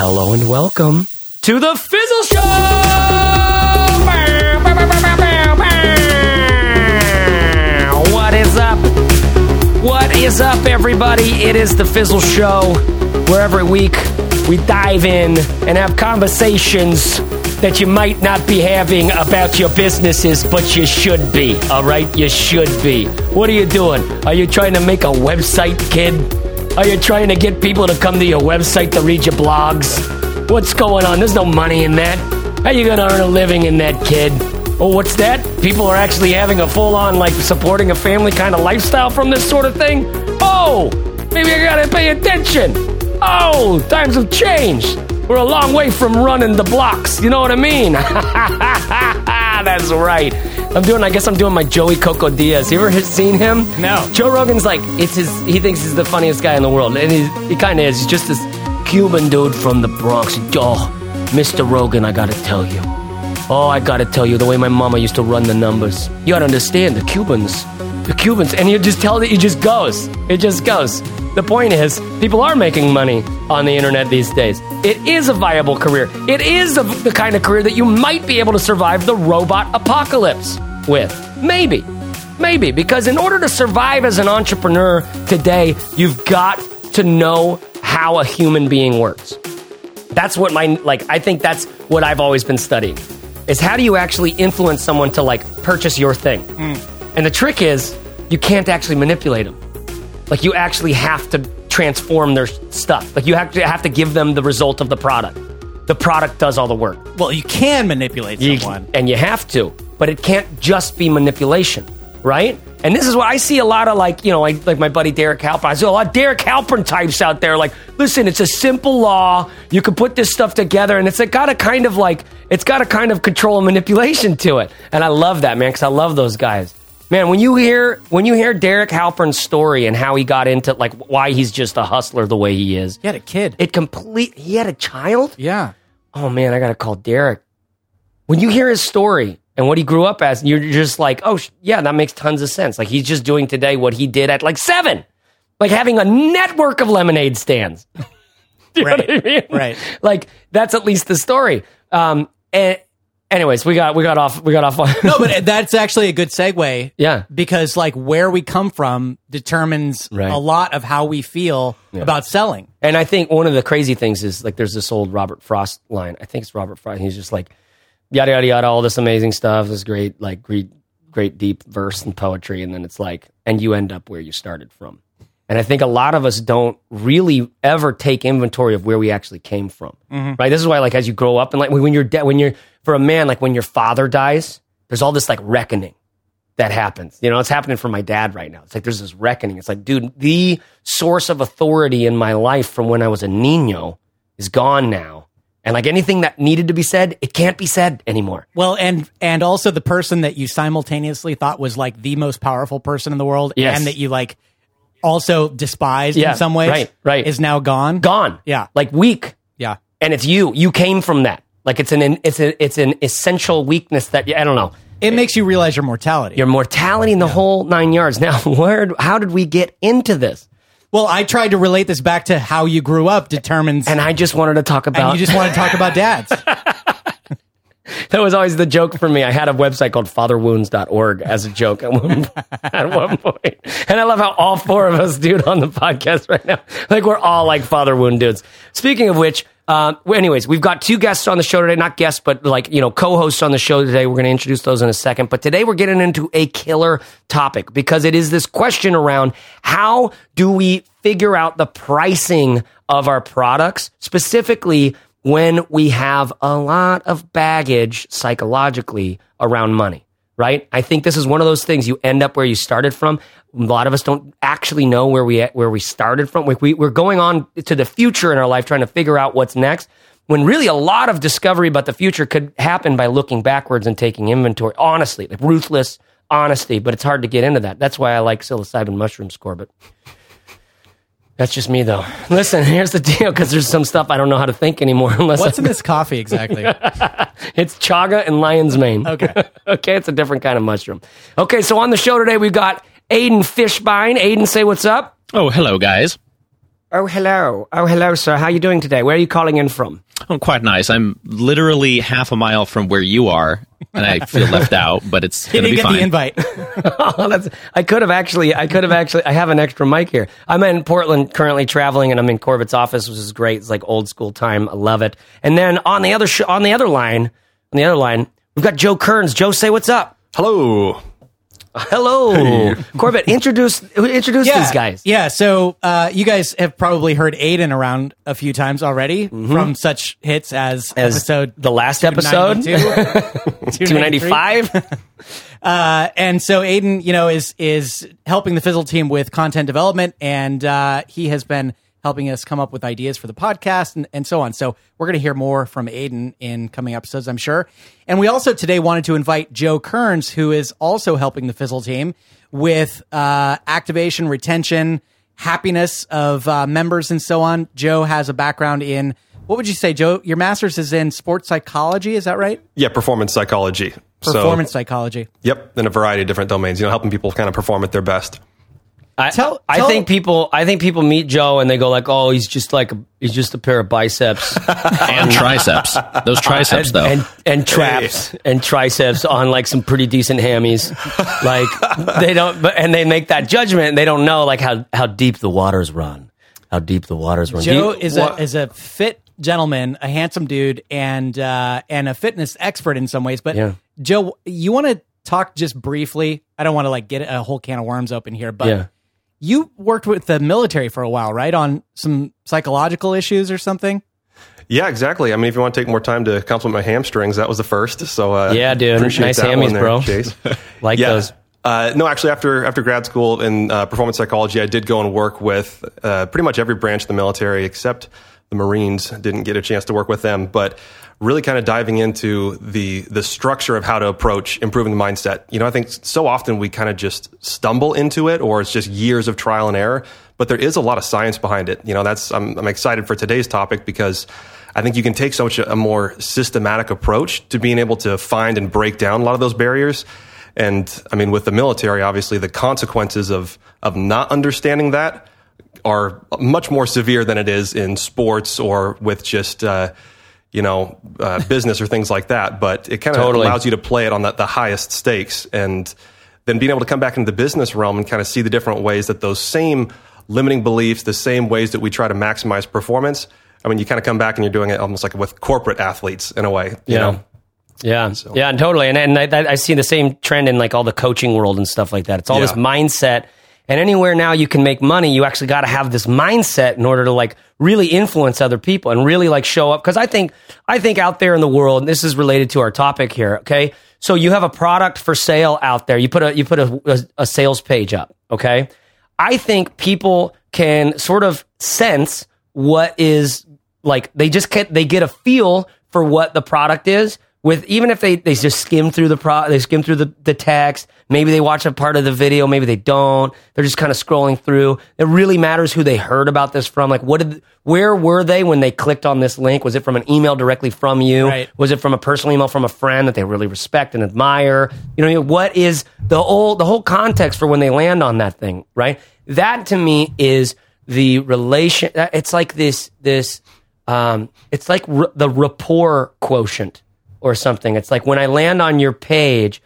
Hello and welcome to the Fizzle Show! What is up? What is up, everybody? It is the Fizzle Show, where every week we dive in and have conversations that you might not be having about your businesses, but you should be, all right? You should be. What are you doing? Are you trying to make a website, kid? Are you trying to get people to come to your website to read your blogs? What's going on? There's no money in that. How you gonna earn a living in that, kid? Oh, what's that? People are actually having a full on, like, supporting a family kind of lifestyle from this sort of thing? Oh, maybe I gotta pay attention. Oh, times have changed. We're a long way from running the blocks. You know what I mean? That's right. I'm doing. I guess I'm doing my Joey Coco Diaz. You ever seen him? No. Joe Rogan's like it's his. He thinks he's the funniest guy in the world, and he he kind of is. He's just this Cuban dude from the Bronx. Oh, Mr. Rogan, I gotta tell you. Oh, I gotta tell you, the way my mama used to run the numbers. You gotta understand the Cubans. The Cubans. And you just tell that it just goes. It just goes. The point is, people are making money on the internet these days. It is a viable career. It is a, the kind of career that you might be able to survive the robot apocalypse with. Maybe. Maybe. Because in order to survive as an entrepreneur today, you've got to know how a human being works. That's what my, like, I think that's what I've always been studying. Is how do you actually influence someone to, like, purchase your thing? Mm. And the trick is, you can't actually manipulate them. Like you actually have to transform their stuff. Like you have to have to give them the result of the product. The product does all the work. Well, you can manipulate You- someone. and you have to, but it can't just be manipulation, right? And this is what I see a lot of like, you know, like, like my buddy Derek Halpern. I see a lot of Derek Halpern types out there like, listen, it's a simple law. You can put this stuff together and it's got a kind of like, it's got a kind of control and manipulation to it. And I love that, man, because I love those guys. Man, when you hear when you hear Derek Halpern's story and how he got into like why he's just a hustler the way he is, He had a kid. it complete he had a child? yeah. oh man, I gotta call Derek. When you hear his story and what he grew up as, you're just like, oh sh- yeah, that makes tons of sense. Like he's just doing today what he did at like seven, like having a network of lemonade stands. Do you know Right, what I mean? right. Like that's at least the story. Um, and anyways, we got we got off we got off. On, No, but that's actually a good segue. Yeah. Because like where we come from determines Right. a lot of how we feel about selling. And I think one of the crazy things is like there's this old Robert Frost line. I think it's Robert Frost. He's just like yada yada yada, all this amazing stuff, this great like great great deep verse and poetry, and then it's like, and you end up where you started from. And I think a lot of us don't really ever take inventory of where we actually came from. Mm-hmm. Right? This is why, like, as you grow up and like when you're de- when you're for a man, like when your father dies, there's all this like reckoning that happens. You know, it's happening for my dad right now. It's like there's this reckoning. It's like, dude, the source of authority in my life from when I was a Nino is gone now. And like anything that needed to be said, it can't be said anymore. Well, and and also the person that you simultaneously thought was like the most powerful person in the world, Yes. and that you like also despised Yeah, in some ways, right, right. is now gone. Gone. Yeah. Like weak. Yeah. And it's you. You came from that. Like it's an it's a it's an essential weakness that I don't know. It makes you realize your mortality. Your mortality in the whole nine yards. Now, where how did we get into this? Well, I tried to relate this back to how you grew up determines, And I just wanted to talk about and you just want to talk about dads. That was always the joke for me. I had a website called fatherwounds.org as a joke at one, at one point. And I love how all four of us do it on the podcast right now. Like we're all like father wound dudes. Speaking of which, uh, anyways, we've got two guests on the show today. Not guests, but like, you know, co-hosts on the show today. We're going to introduce those in a second. But today we're getting into a killer topic because it is this question around how do we figure out the pricing of our products, specifically when we have a lot of baggage psychologically around money, right? I think this is one of those things you end up where you started from. A lot of us don't actually know where we where we started from. We, we, we're going on to the future in our life, trying to figure out what's next. When really a lot of discovery about the future could happen by looking backwards and taking inventory. Honestly, like ruthless honesty, but it's hard to get into that. That's why I like psilocybin mushrooms, Corbett. That's just me, though. Listen, here's the deal because there's some stuff I don't know how to think anymore unless What's I- in this coffee exactly? it's chaga and lion's mane. Okay. okay, it's a different kind of mushroom. Okay, so on the show today we've got Aiden Fishbein. Aiden, say what's up. Oh, hello, guys. Oh, hello. Oh, hello, sir. How are you doing today? Where are you calling in from? I'm quite nice. I'm literally half a mile from where you are, and I feel left out, but it's He gonna didn't be get fine. the invite. oh, that's, I could have actually, I could have actually, I have an extra mic here. I'm in Portland currently traveling and I'm in Corbett's office, which is great. It's like old school time. I love it. And then on the other, sh- on the other line, on the other line, we've got Joe Kerns. Joe, say what's up. Hello. Hello. Corbett, introduce, introduce these guys. Yeah, so uh, you guys have probably heard Aiden around a few times already from such hits as, As episode the last episode, 292, 295. Uh, and so Aiden, you know, is is helping the Fizzle team with content development, and uh, he has been helping us come up with ideas for the podcast and, and so on. So we're going to hear more from Aiden in coming episodes, I'm sure. And we also today wanted to invite Joe Kerns, who is also helping the Fizzle team with uh, activation, retention, happiness of uh, members, and so on. Joe has a background in what would you say, Joe? Your master's is in sports psychology, is that right? Yeah, performance psychology. Performance So, psychology. yep, in a variety of different domains. You know, helping people kind of perform at their best. I, Tell- I tell- think people, I think people meet Joe and they go like, oh, he's just like, a, he's just a pair of biceps. and triceps. Those triceps, though. and and traps and triceps on like some pretty decent hammies. like they don't, but and they make that judgment. and They don't know like how how deep the waters run. How deep the waters run. Joe you- is a is a fit gentleman, a handsome dude, and uh, and a fitness expert in some ways. But Yeah. Joe, you want to talk just briefly? I don't want to like get a whole can of worms open here, but yeah. You worked with the military for a while, right? On some psychological issues or something. Yeah, exactly. I mean, if you want to take more time to compliment my hamstrings, that was the first. So uh, Yeah, dude. appreciate Nice that hammies, there, bro. Chase. Like yeah. those. Uh, no, actually, after after grad school in uh, performance psychology, I did go and work with uh, pretty much every branch of the military except the Marines. Didn't get a chance to work with them, but really kind of diving into the the structure of how to approach improving the mindset. You know, I think so often we kind of just stumble into it, or it's just years of trial and error. But there is a lot of science behind it. You know, that's I'm, I'm excited for today's topic because I think you can take so much a more systematic approach to being able to find and break down a lot of those barriers. And I mean, with the military, obviously, the consequences of of not understanding that are much more severe than it is in sports or with just uh, you know uh, business or things like that. But it kind of Totally. allows you to play it on the, the highest stakes, and then being able to come back into the business realm and kind of see the different ways that those same limiting beliefs, the same ways that we try to maximize performance. I mean, you kind of come back and you're doing it almost like with corporate athletes in a way. You Yeah. know? Yeah, yeah, and totally, and and I, I see the same trend in like all the coaching world and stuff like that. It's all this mindset, and anywhere now you can make money, you actually got to have this mindset in order to like really influence other people and really like show up. Because I think I think out there in the world, this is related to our topic here. Okay, so you have a product for sale out there. You put a you put a, a, a sales page up. Okay, I think people can sort of sense what is like they just get they get a feel for what the product is with even if they, they just skim through the pro they skim through the, the text maybe they watch a part of the video maybe they don't. They're just kind of scrolling through. It really matters who they heard about this from. Like what did where were they when they clicked on this link? Was it from an email directly from you? Right. was it from a personal email from a friend that they really respect and admire? You know what is the whole the whole context for when they land on that thing right? That to me is the relation it's like this this um, it's like r- the rapport quotient or something. It's like when I land on your page,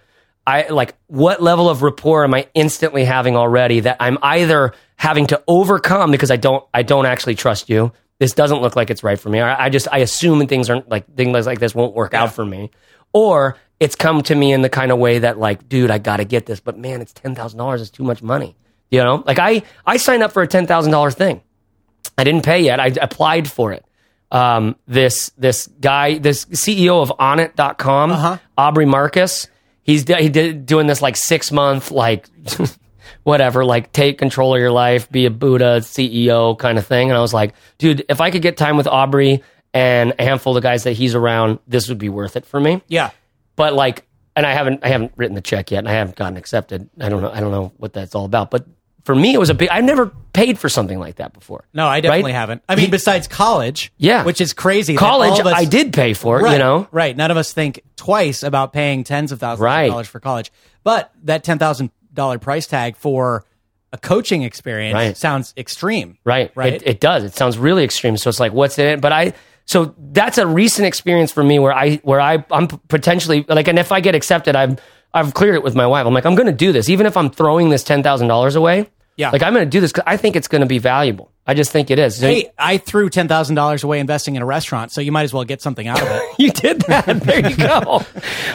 I like what level of rapport am I instantly having already that I'm either having to overcome because I don't I don't actually trust you. This doesn't look like it's right for me. I, I just I assume things aren't like things like this won't work out for me, or it's come to me in the kind of way that like, dude, I got to get this, but man, it's ten thousand dollars. It's too much money. You know, like I I signed up for a ten thousand dollar thing. I didn't pay yet. I applied for it. Um, this this guy, this CEO of Onnit.com, Aubrey Marcus, he's he did doing this like six month like whatever, like take control of your life, be a Buddha CEO kind of thing. And I was like, dude, if I could get time with Aubrey and a handful of guys that he's around, this would be worth it for me Yeah. but like and i haven't i haven't written the check yet and i haven't gotten accepted i don't know i don't know what that's all about but for me it was a big i've never paid for something like that before No, I definitely Right? haven't. I mean, besides college, Yeah. which is crazy. that college us- i did pay for it right, you know right? None of us think twice about paying tens of thousands Right. of dollars for college, but that ten thousand dollar price tag for a coaching experience Right. sounds extreme. Right. Right. It, it does. It sounds really extreme. So it's like, what's in it? But I, so that's a recent experience for me where I, where I, I'm potentially like, and if I get accepted, I've, I've cleared it with my wife. I'm like, I'm going to do this, even if I'm throwing this ten thousand dollars away. Yeah. Like I'm going to do this because I think it's going to be valuable. I just think it is. So Hey, I threw ten thousand dollars away investing in a restaurant, so you might as well get something out of it. you did that. There you go.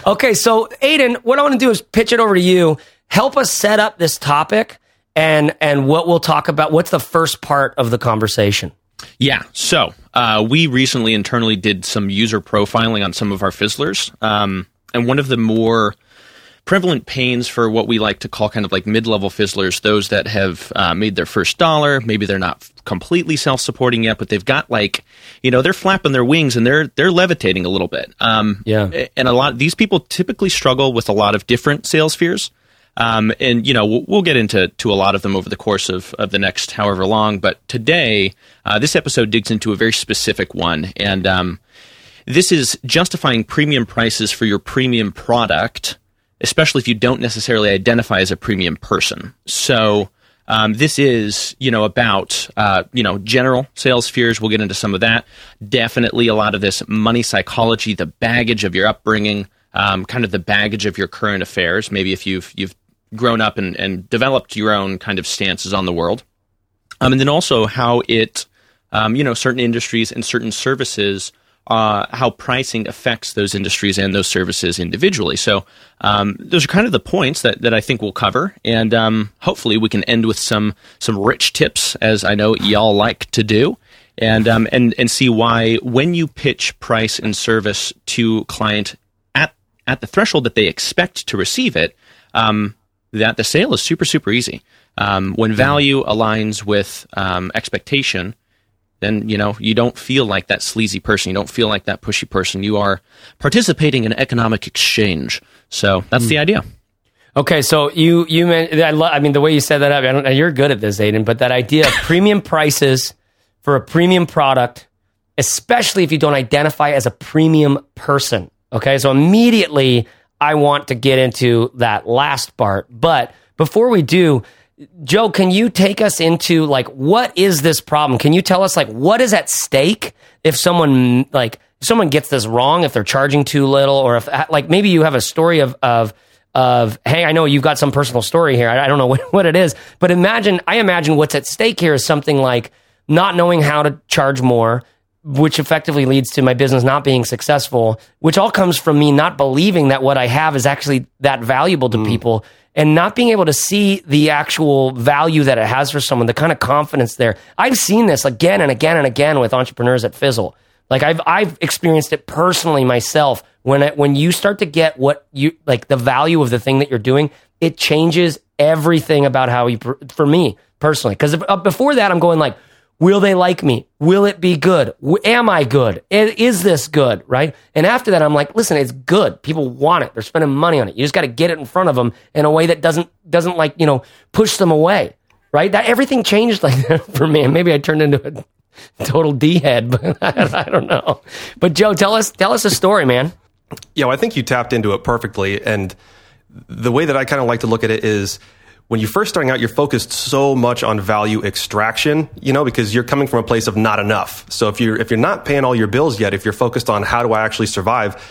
okay, so Aiden, what I want to do is pitch it over to you. Help us set up this topic and and what we'll talk about. What's the first part of the conversation? Yeah. So uh, we recently internally did some user profiling on some of our Fizzlers. Um, and one of the more prevalent pains for what we like to call kind of like mid-level fizzlers those that have uh, made their first dollar. Maybe they're not completely self-supporting yet but they've got like you know they're flapping their wings and they're they're levitating a little bit. Um, Yeah. and a lot these people typically struggle with a lot of different sales fears. Um, and you know we'll, we'll get into to a lot of them over the course of, of the next however long but today uh, this episode digs into a very specific one. And um, this is justifying premium prices for your premium product, especially if you don't necessarily identify as a premium person. So um, this is, you know, about uh, you know general sales fears. We'll get into some of that. Definitely a lot of this money psychology, the baggage of your upbringing, um, kind of the baggage of your current affairs. Maybe if you've you've grown up and, and developed your own kind of stances on the world, um, and then also how it, um, you know, certain industries and certain services, uh, how pricing affects those industries and those services individually. So um, those are kind of the points that, that I think we'll cover, and um, hopefully we can end with some some rich tips, as I know y'all like to do. And, um, and and see why when you pitch price and service to client at at the threshold that they expect to receive it, um, that the sale is super super easy. Um, when value aligns with um, expectation, then you know you don't feel like that sleazy person. You don't feel like that pushy person. You are participating in economic exchange. So that's hmm. the idea. Okay, so you you meant I, lo- I mean the way you said that up. I don't. You're good at this, Aiden. But that idea of premium prices for a premium product, especially if you don't identify as a premium person. Okay, so immediately I want to get into that last part. But before we do, Joe, can you take us into like what is this problem? Can you tell us like what is at stake if someone like if someone gets this wrong, if they're charging too little, or if like maybe you have a story of of of hey, I know you've got some personal story here. I, I don't know what, what it is, but imagine I imagine what's at stake here is something like not knowing how to charge more, which effectively leads to my business not being successful, which all comes from me not believing that what I have is actually that valuable to people and not being able to see the actual value that it has for someone, the kind of confidence there. I've seen this again and again and again with entrepreneurs at Fizzle. Like I've I've experienced it personally myself when it, when you start to get what you like the value of the thing that you're doing, it changes everything about how you for me personally. Because uh, before that, I'm going like, will they like me? Will it be good? Am I good? Is this good? Right? And after that, I'm like, listen, it's good. People want it. They're spending money on it. You just got to get it in front of them in a way that doesn't doesn't like you know push them away. Right? That everything changed like that for me. And maybe I turned into a total D head, but I, don't know. But Joe, tell us tell us a story, man. Yeah, I think you tapped into it perfectly. And the way that I kind of like to look at it is when you're first starting out, you're focused so much on value extraction, you know, because you're coming from a place of not enough. So if you're if you're not paying all your bills yet, if you're focused on how do I actually survive,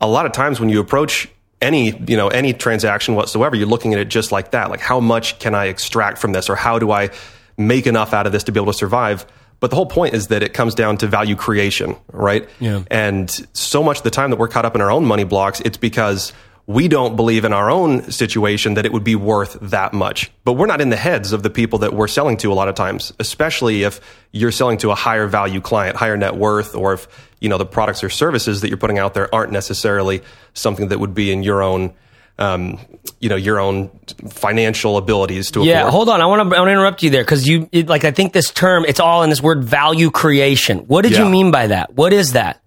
a lot of times when you approach any you know any transaction whatsoever, you're looking at it just like that. Like how much can I extract from this, or how do I make enough out of this to be able to survive? But the whole point is that it comes down to value creation, right? Yeah. And so much of the time that we're caught up in our own money blocks, it's because we don't believe in our own situation that it would be worth that much. But we're not in the heads of the people that we're selling to a lot of times, especially if you're selling to a higher value client, higher net worth, or if, you know, the products or services that you're putting out there aren't necessarily something that would be in your own, um, you know, your own financial abilities to Yeah, afford. hold on. I want to I want to interrupt you there because you it, like I think this term it's all in this word value creation. What did you mean by that? What is that?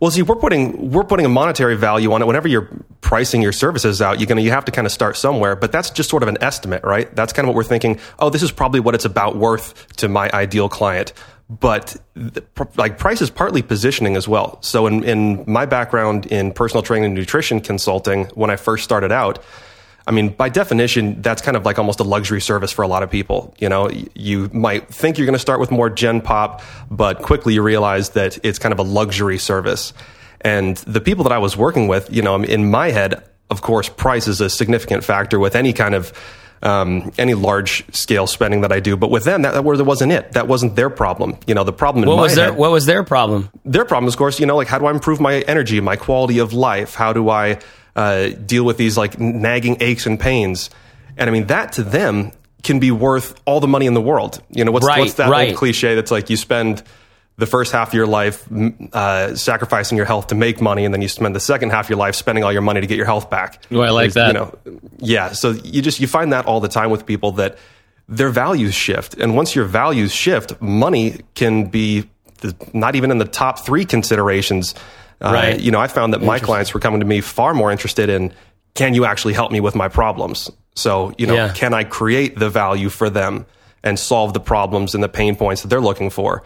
Well, see, we're putting we're putting a monetary value on it. Whenever you're pricing your services out, you're gonna you have to kind of start somewhere. But that's just sort of an estimate, right? That's kind of what we're thinking. Oh, this is probably what it's about worth to my ideal client. But the, like price is partly positioning as well. So in in my background in personal training and nutrition consulting, when I first started out, I mean, by definition, that's kind of like almost a luxury service for a lot of people. You know, you might think you're going to start with more Gen Pop, but quickly you realize that it's kind of a luxury service. And the people that I was working with, you know, in my head, of course, price is a significant factor with any kind of um, any large scale spending that I do. But with them, that, that wasn't it. That wasn't their problem. You know, the problem in What my was their head, What was their problem? their problem of course, you know, like how do I improve my energy, my quality of life? How do I uh, deal with these like nagging aches and pains? And I mean, that to them can be worth all the money in the world. You know, what's, Right, what's that right. old cliche that's like you spend the first half of your life uh, sacrificing your health to make money, and then you spend the second half of your life spending all your money to get your health back. Oh, I like that. You know, yeah. So you just you find that all the time with people that their values shift, and once your values shift, money can be not even in the top three considerations. Uh, Right. You know, I found that my clients were coming to me far more interested in can you actually help me with my problems? So you know, Yeah. can I create the value for them and solve the problems and the pain points that they're looking for?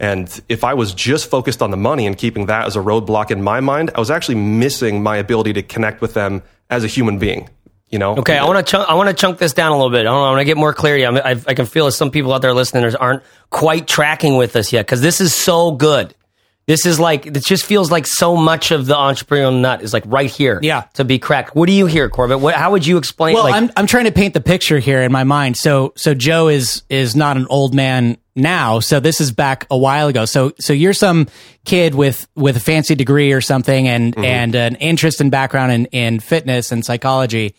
And if I was just focused on the money and keeping that as a roadblock in my mind, I was actually missing my ability to connect with them as a human being. You know? Okay, I want to chunk, I want to chunk this down a little bit. I want to get more clarity. I'm, I, I can feel that some people out there listening aren't quite tracking with us yet because this is so good. This is like it just feels like so much of the entrepreneurial nut is like right here. Yeah. to be cracked. What do you hear, Corbett? What, how would you explain? Well, like, I'm I'm trying to paint the picture here in my mind. So so Joe is is not an old man now. So this is back a while ago. So so you're some kid with with a fancy degree or something and mm-hmm. and an interest and background in in fitness and psychology,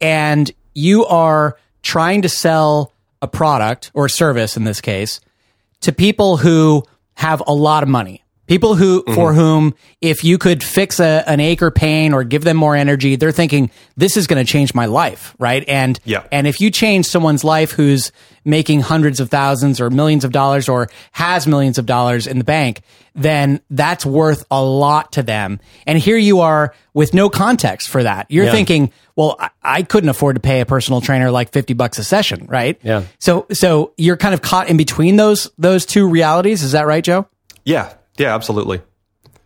and you are trying to sell a product or service in this case to people who have a lot of money. People who, mm-hmm. for whom, if you could fix a, an ache or pain or give them more energy, they're thinking this is going to change my life, right? And Yeah. and if you change someone's life who's making hundreds of thousands or millions of dollars or has millions of dollars in the bank, then that's worth a lot to them. And here you are with no context for that. You're Yeah. thinking, well, I, I couldn't afford to pay a personal trainer like 50 bucks a session, right? Yeah. So so you're kind of caught in between those those two realities. Is that right, Joe? Yeah. Yeah, absolutely.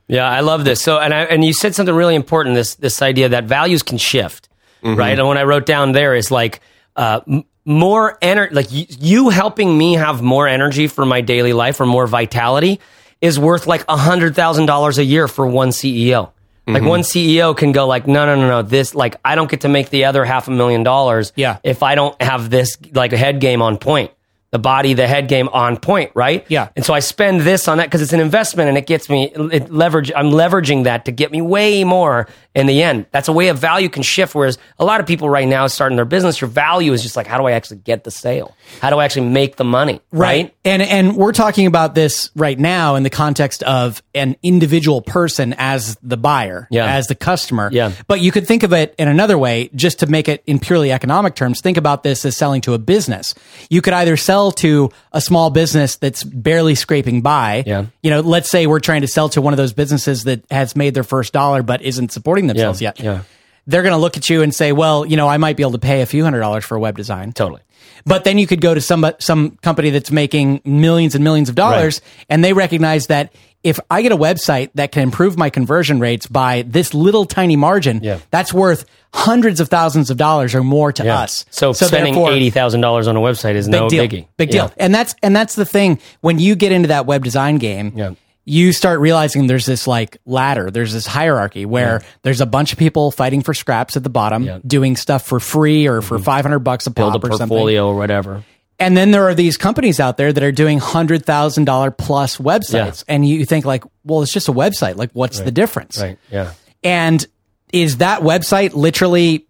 Yeah, I love this. So, and I, and you said something really important. This this idea that values can shift, right? And what I wrote down there is like uh, m- more energy, like you, you helping me have more energy for my daily life or more vitality is worth like a hundred thousand dollars a year for one CEO. Like one CEO can go like, no, no, no, no. This like I don't get to make the other half a million dollars. Yeah. if I don't have this like a head game on point, the body, the head game on point, right? Yeah. And so I spend this on that because it's an investment and it gets me it leverage. I'm leveraging that to get me way more in the end. That's a way of value can shift. Whereas a lot of people right now starting their business, your value is just like, how do I actually get the sale? How do I actually make the money? Right. And and we're talking about this right now in the context of an individual person as the buyer, Yeah. as the customer. Yeah. But you could think of it in another way, just to make it in purely economic terms. Think about this as selling to a business. You could either sell to a small business that's barely scraping by. Yeah. You know, let's say we're trying to sell to one of those businesses that has made their first dollar but isn't supporting themselves Yeah. yet. Yeah. They're going to look at you and say, well, you know, I might be able to pay a few hundred dollars for a web design. Totally. But then you could go to some some company that's making millions and millions of dollars, and they recognize that if I get a website that can improve my conversion rates by this little tiny margin, Yeah. that's worth hundreds of thousands of dollars or more to Yeah. us. So, spending eighty thousand dollars on a website is big no deal, biggie. big Yeah. deal. And that's and that's the thing when you get into that web design game. Yeah. You start realizing there's this like ladder, there's this hierarchy where there's a bunch of people fighting for scraps at the bottom, Yeah. Mm-hmm. doing stuff for free or for 500 bucks a Build pop a or something. portfolio or whatever. And then there are these companies out there that are doing hundred thousand dollar plus websites, and you think like, well, it's just a website. Like, what's the difference? Right. Yeah. And is that website literally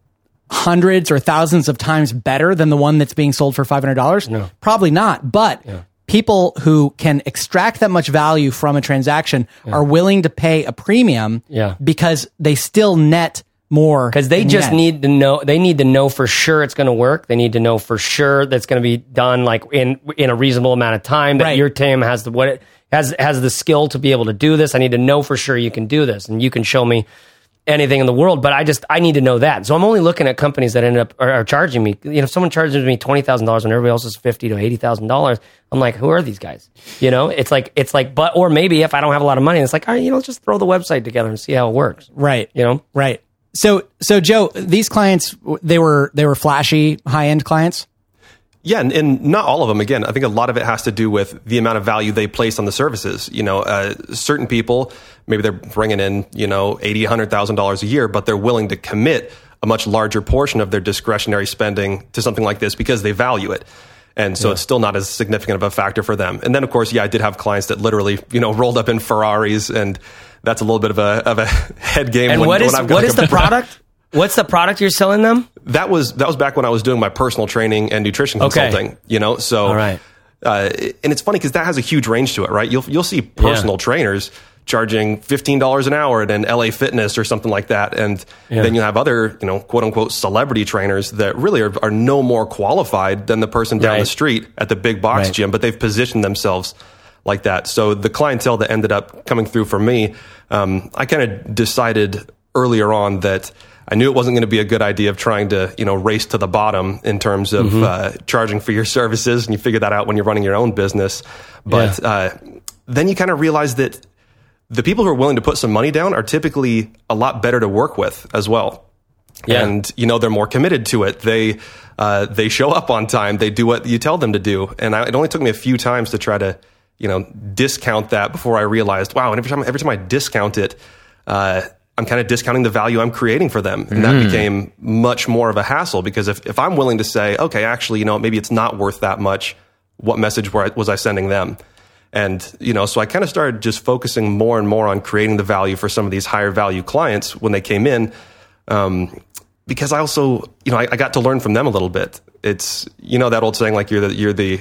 hundreds or thousands of times better than the one that's being sold for five hundred dollars? No, probably not. But people who can extract that much value from a transaction are willing to pay a premium, Yeah. because they still net more because they just end. need to know they need to know for sure it's going to work they need to know for sure that's going to be done like in in a reasonable amount of time that Right. your team has the what it has has the skill to be able to do this i need to know for sure you can do this and you can show me anything in the world but i just i need to know that. So i'm only looking at companies that end up are, are charging me. You know if someone charges me $20000 and everybody else is 50 to $80000 i'm like who are these guys? You know it's like it's like but or maybe if i don't have a lot of money it's like all right you know let's just throw the website together and see how it works. Right, you know? Right. So, so Joe, these clients they were they were flashy high end clients. Yeah, and, and, not all of them. Again, I think a lot of it has to do with the amount of value they place on the services. You know, uh, certain people maybe they're bringing in you know eighty, hundred thousand dollars a year, but they're willing to commit a much larger portion of their discretionary spending to something like this because they value it. And so yeah. it's still not as significant of a factor for them. And then, of course, yeah, I did have clients that literally, you know, rolled up in Ferraris, and that's a little bit of a of a head game. And when, what is what is the product? What's the product you're selling them? That was that was back when I was doing my personal training and nutrition consulting. Okay. You know, so all right. Uh, and it's funny because that has a huge range to it, right? You'll you'll see personal yeah. trainers charging fifteen dollars an hour at an LA Fitness or something like that, and yeah. then you have other you know quote unquote celebrity trainers that really are, are no more qualified than the person down right. the street at the big box right. gym, but they've positioned themselves like that. So the clientele that ended up coming through for me, um, I kind of decided earlier on that I knew it wasn't going to be a good idea of trying to, you know, race to the bottom in terms of mm-hmm. uh, charging for your services, and you figure that out when you're running your own business. But yeah. uh, then you kind of realize that the people who are willing to put some money down are typically a lot better to work with as well. Yeah. And you know they're more committed to it. They uh, they show up on time. They do what you tell them to do. And I, it only took me a few times to try to you know discount that before I realized, wow. And every time every time I discount it, uh, I'm kind of discounting the value I'm creating for them. And that mm. became much more of a hassle because if, if I'm willing to say, okay, actually, you know, maybe it's not worth that much, what message was I sending them? And, you know, so I kind of started just focusing more and more on creating the value for some of these higher value clients when they came in. Um, because I also, you know, I, I, got to learn from them a little bit. It's, you know, that old saying, like you're the, you're the,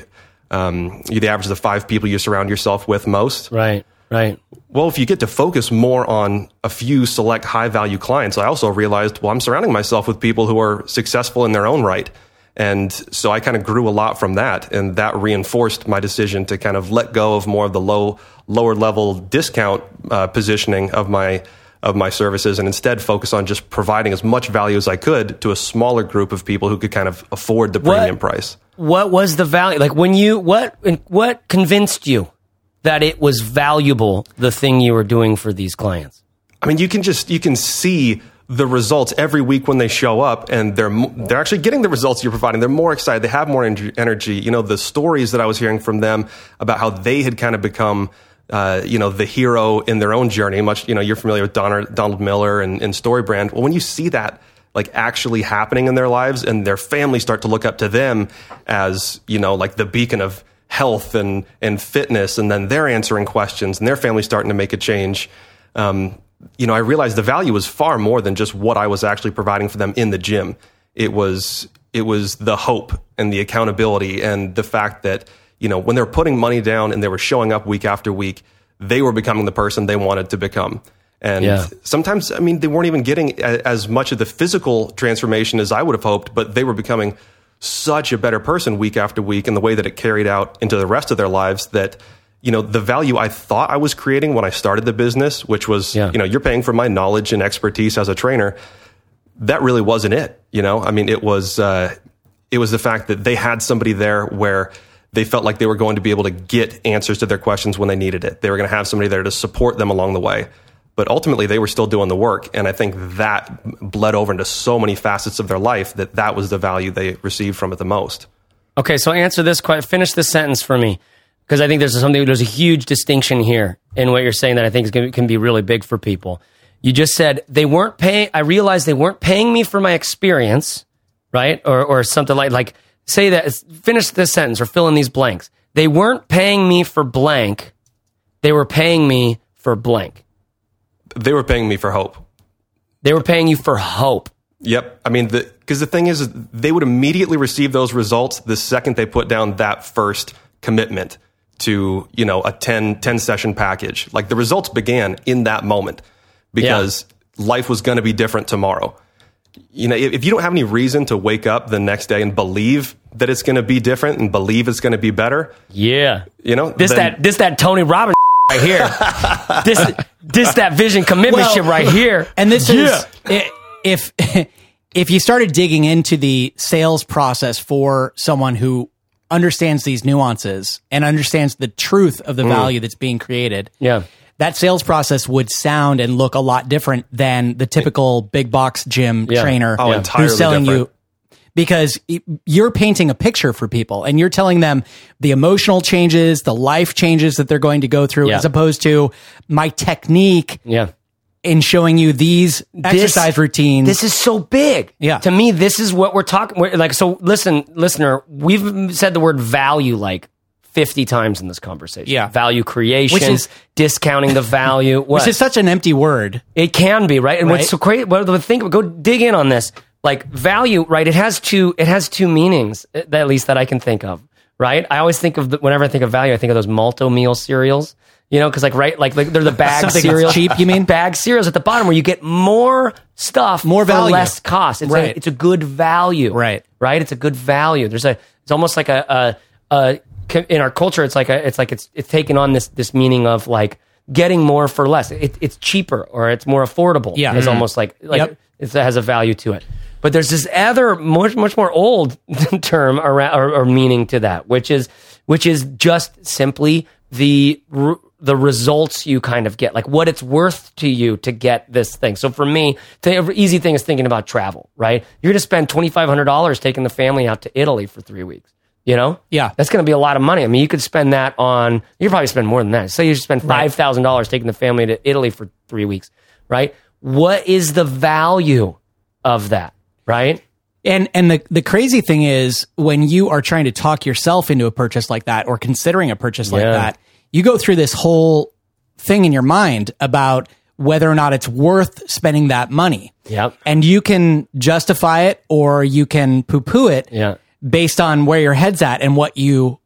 um, you're the average of the five people you surround yourself with most. Right. Right. Well, if you get to focus more on a few select high value clients, I also realized, well, I'm surrounding myself with people who are successful in their own right. And so I kind of grew a lot from that. And that reinforced my decision to kind of let go of more of the low, lower level discount uh, positioning of my, of my services and instead focus on just providing as much value as I could to a smaller group of people who could kind of afford the premium what, price. What was the value? Like when you, what, what convinced you? That it was valuable, the thing you were doing for these clients? I mean, you can just, you can see the results every week when they show up and they're they're actually getting the results you're providing. They're more excited. They have more energy. You know the stories that i was hearing from them about how they had kind of become uh, you know the hero in their own journey much you know you're familiar with donald, donald miller and, and StoryBrand. Well when you see that like actually happening in their lives and their families start to look up to them as you know like the beacon of health and, and fitness, and then they're answering questions and their family's starting to make a change. Um, you know, I realized the value was far more than just what I was actually providing for them in the gym. It was it was the hope and the accountability and the fact that you know when they're putting money down and they were showing up week after week, they were becoming the person they wanted to become. And yeah. sometimes, I mean, they weren't even getting as much of the physical transformation as I would have hoped, but they were becoming such a better person week after week and the way that it carried out into the rest of their lives that you know the value i thought i was creating when i started the business which was yeah. you know you're paying for my knowledge and expertise as a trainer that really wasn't it you know? I mean it was uh, it was the fact that they had somebody there where they felt like they were going to be able to get answers to their questions when they needed it. They were going to have somebody there to support them along the way but ultimately they were still doing the work. And i think that bled over into so many facets of their life that that was the value they received from it the most. Okay so answer this question. finish this sentence for me because i think there's something there's a huge distinction here in what you're saying that i think is, can be really big for people. You just said they weren't paying i realized they weren't paying me for my experience right? Or, or something like like say that finish this sentence or fill in these blanks. They weren't paying me for blank they were paying me for blank they were paying me for hope. They were paying you for hope. Yep. I mean, because the, the, thing is, they would immediately receive those results the second they put down that first commitment to, you know, a 10, 10 session package. Like the results began in that moment because yeah. life was going to be different tomorrow. You know, if, if you don't have any reason to wake up the next day and believe that it's going to be different and believe it's going to be better. Yeah. You know, this, then, that, this, that Tony Robbins right here. this, this that vision commitment well, shit right here. And this yeah. is if if you started digging into the sales process for someone who understands these nuances and understands the truth of the mm. value that's being created. Yeah. that sales process would sound and look a lot different than the typical big box gym Yeah. trainer Oh, entirely who's selling different. you because you're painting a picture for people and you're telling them the emotional changes, the life changes that they're going to go through, Yeah. as opposed to my technique Yeah. in showing you these exercise routines. This is so big. Yeah. To me, this is what we're talking. We're, like, so listen, listener, we've said the word value like 50 times in this conversation. Yeah. Value creation, Which is- discounting the value. What? which is such an empty word. It can be right, and Right. what's so? Well, the thing, go dig in on this. Like value, right? It has two. It has two meanings, at at least that I can think of. Right? I always think of the, whenever I think of value, I think of those Malt-O-Meal cereals. You know, because like right, like, like they're the bag cereals. cheap, you mean? bag cereals at the bottom where you get more stuff, More for value. less cost. It's Right. a, it's a good value. Right. Right. It's a good value. There's a. It's almost like a. a, a in our culture, it's like a, it's like it's it's taken on this this meaning of like getting more for less. It, it's cheaper or it's more affordable. Yeah. It's Mhm. almost like like Yep. it has a value to it. But there's this other much much more old term around or, or meaning to that, which is which is just simply the the results you kind of get, like what it's worth to you to get this thing. So for me, the easy thing is thinking about travel. Right, you're going to spend twenty five hundred dollars taking the family out to Italy for three weeks. You know, Yeah. that's going to be a lot of money. I mean, you could spend that on. You probably spend more than that. Say you spend five thousand dollars taking the family to Italy for three weeks, right? What is the value of that, right? And and the the crazy thing is when you are trying to talk yourself into a purchase like that or considering a purchase like that, you go through this whole thing in your mind about whether or not it's worth spending that money. Yep. And you can justify it or you can poo-poo it Yeah. based on where your head's at and what you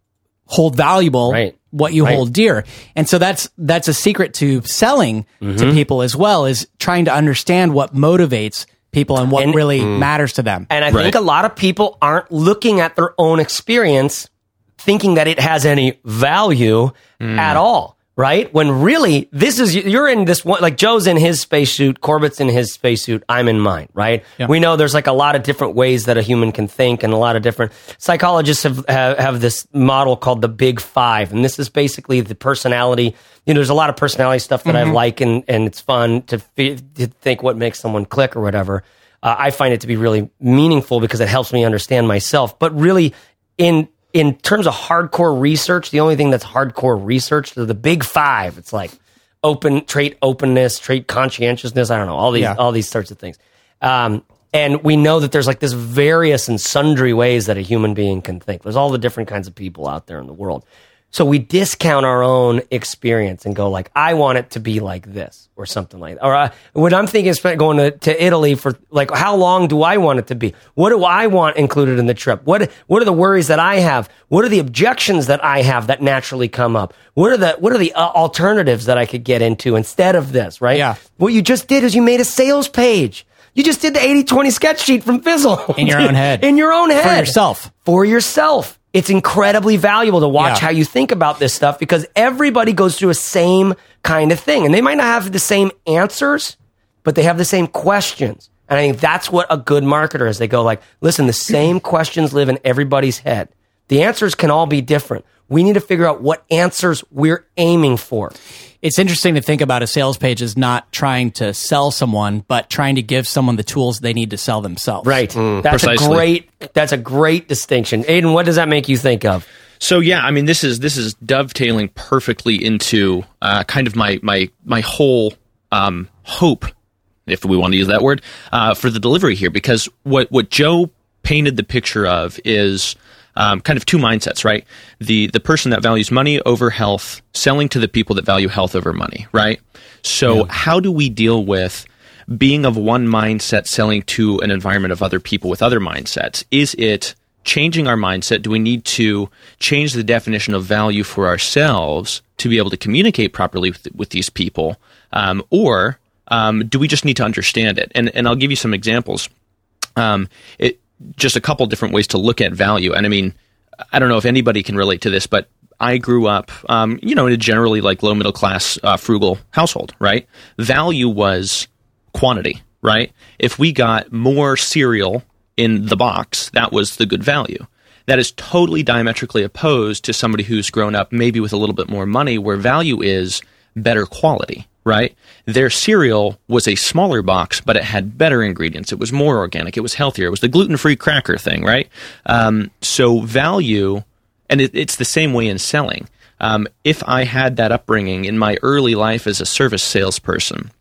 hold valuable, Right. what you Right. hold dear. And so that's that's a secret to selling Mm-hmm. to people as well is trying to understand what motivates people and what And- really mm. matters to them. And I Right. think a lot of people aren't looking at their own experience thinking that it has any value mm. at all, right? When really, this is, you're in this one, like Joe's in his spacesuit, Corbett's in his spacesuit, I'm in mine, right? We know there's like a lot of different ways that a human can think and a lot of different psychologists have, have, have this model called the big five. And this is basically the personality. You know, there's a lot of personality stuff that I like and, and it's fun to, fi- to think what makes someone click or whatever. Uh, I find it to be really meaningful because it helps me understand myself. But really, in in terms of hardcore research, the only thing that's hardcore research are the big five. It's like open trait openness, trait conscientiousness. I don't know all these Yeah. all these sorts of things. Um, and we know that there's like this various and sundry ways that a human being can think. There's all the different kinds of people out there in the world. So we discount our own experience and go like, I want it to be like this or something like that. Or uh, when I'm thinking is going to, to Italy for like, how long do I want it to be? What do I want included in the trip? What, what are the worries that I have? What are the objections that I have that naturally come up? What are the, what are the uh, alternatives that I could get into instead of this, right? Yeah. What you just did is you made a sales page. You just did the 80-20 sketch sheet from Fizzle. In your own head. In your own head. For yourself. For yourself. It's incredibly valuable to watch Yeah. how you think about this stuff because everybody goes through a same kind of thing. And they might not have the same answers, but they have the same questions. And I think that's what a good marketer is. They go like, listen, the same questions live in everybody's head. The answers can all be different. We need to figure out what answers we're aiming for. it's interesting to think about a sales page as not trying to sell someone, but trying to give someone the tools they need to sell themselves. Right. Mm. that's Precisely. a great that's a great distinction. Aiden, what does that make you think of? So yeah, I mean this is this is dovetailing perfectly into uh, kind of my my my whole um, hope, if we want to use that word, uh, for the delivery here, because what what Joe painted the picture of is um, kind of two mindsets, right? The the person that values money over health, selling to the people that value health over money, right? So how do we deal with being of one mindset selling to an environment of other people with other mindsets? Is it changing our mindset? Do we need to change the definition of value for ourselves to be able to communicate properly with, with these people? Um, or um, do we just need to understand it? And, and I'll give you some examples. Um, it, just a couple different ways to look at value. And I mean, I don't know if anybody can relate to this, but I grew up, um, you know, in a generally like low middle class, uh, frugal household, right? Value was quantity, right? If we got more cereal in the box, that was the good value. That is totally diametrically opposed to somebody who's grown up maybe with a little bit more money, where value is better quality, right? Their cereal was a smaller box, but it had better ingredients. It was more organic. It was healthier. It was the gluten free cracker thing, right? Um, so value, and it, it's the same way in selling. Um, if I had that upbringing in my early life as a service salesperson,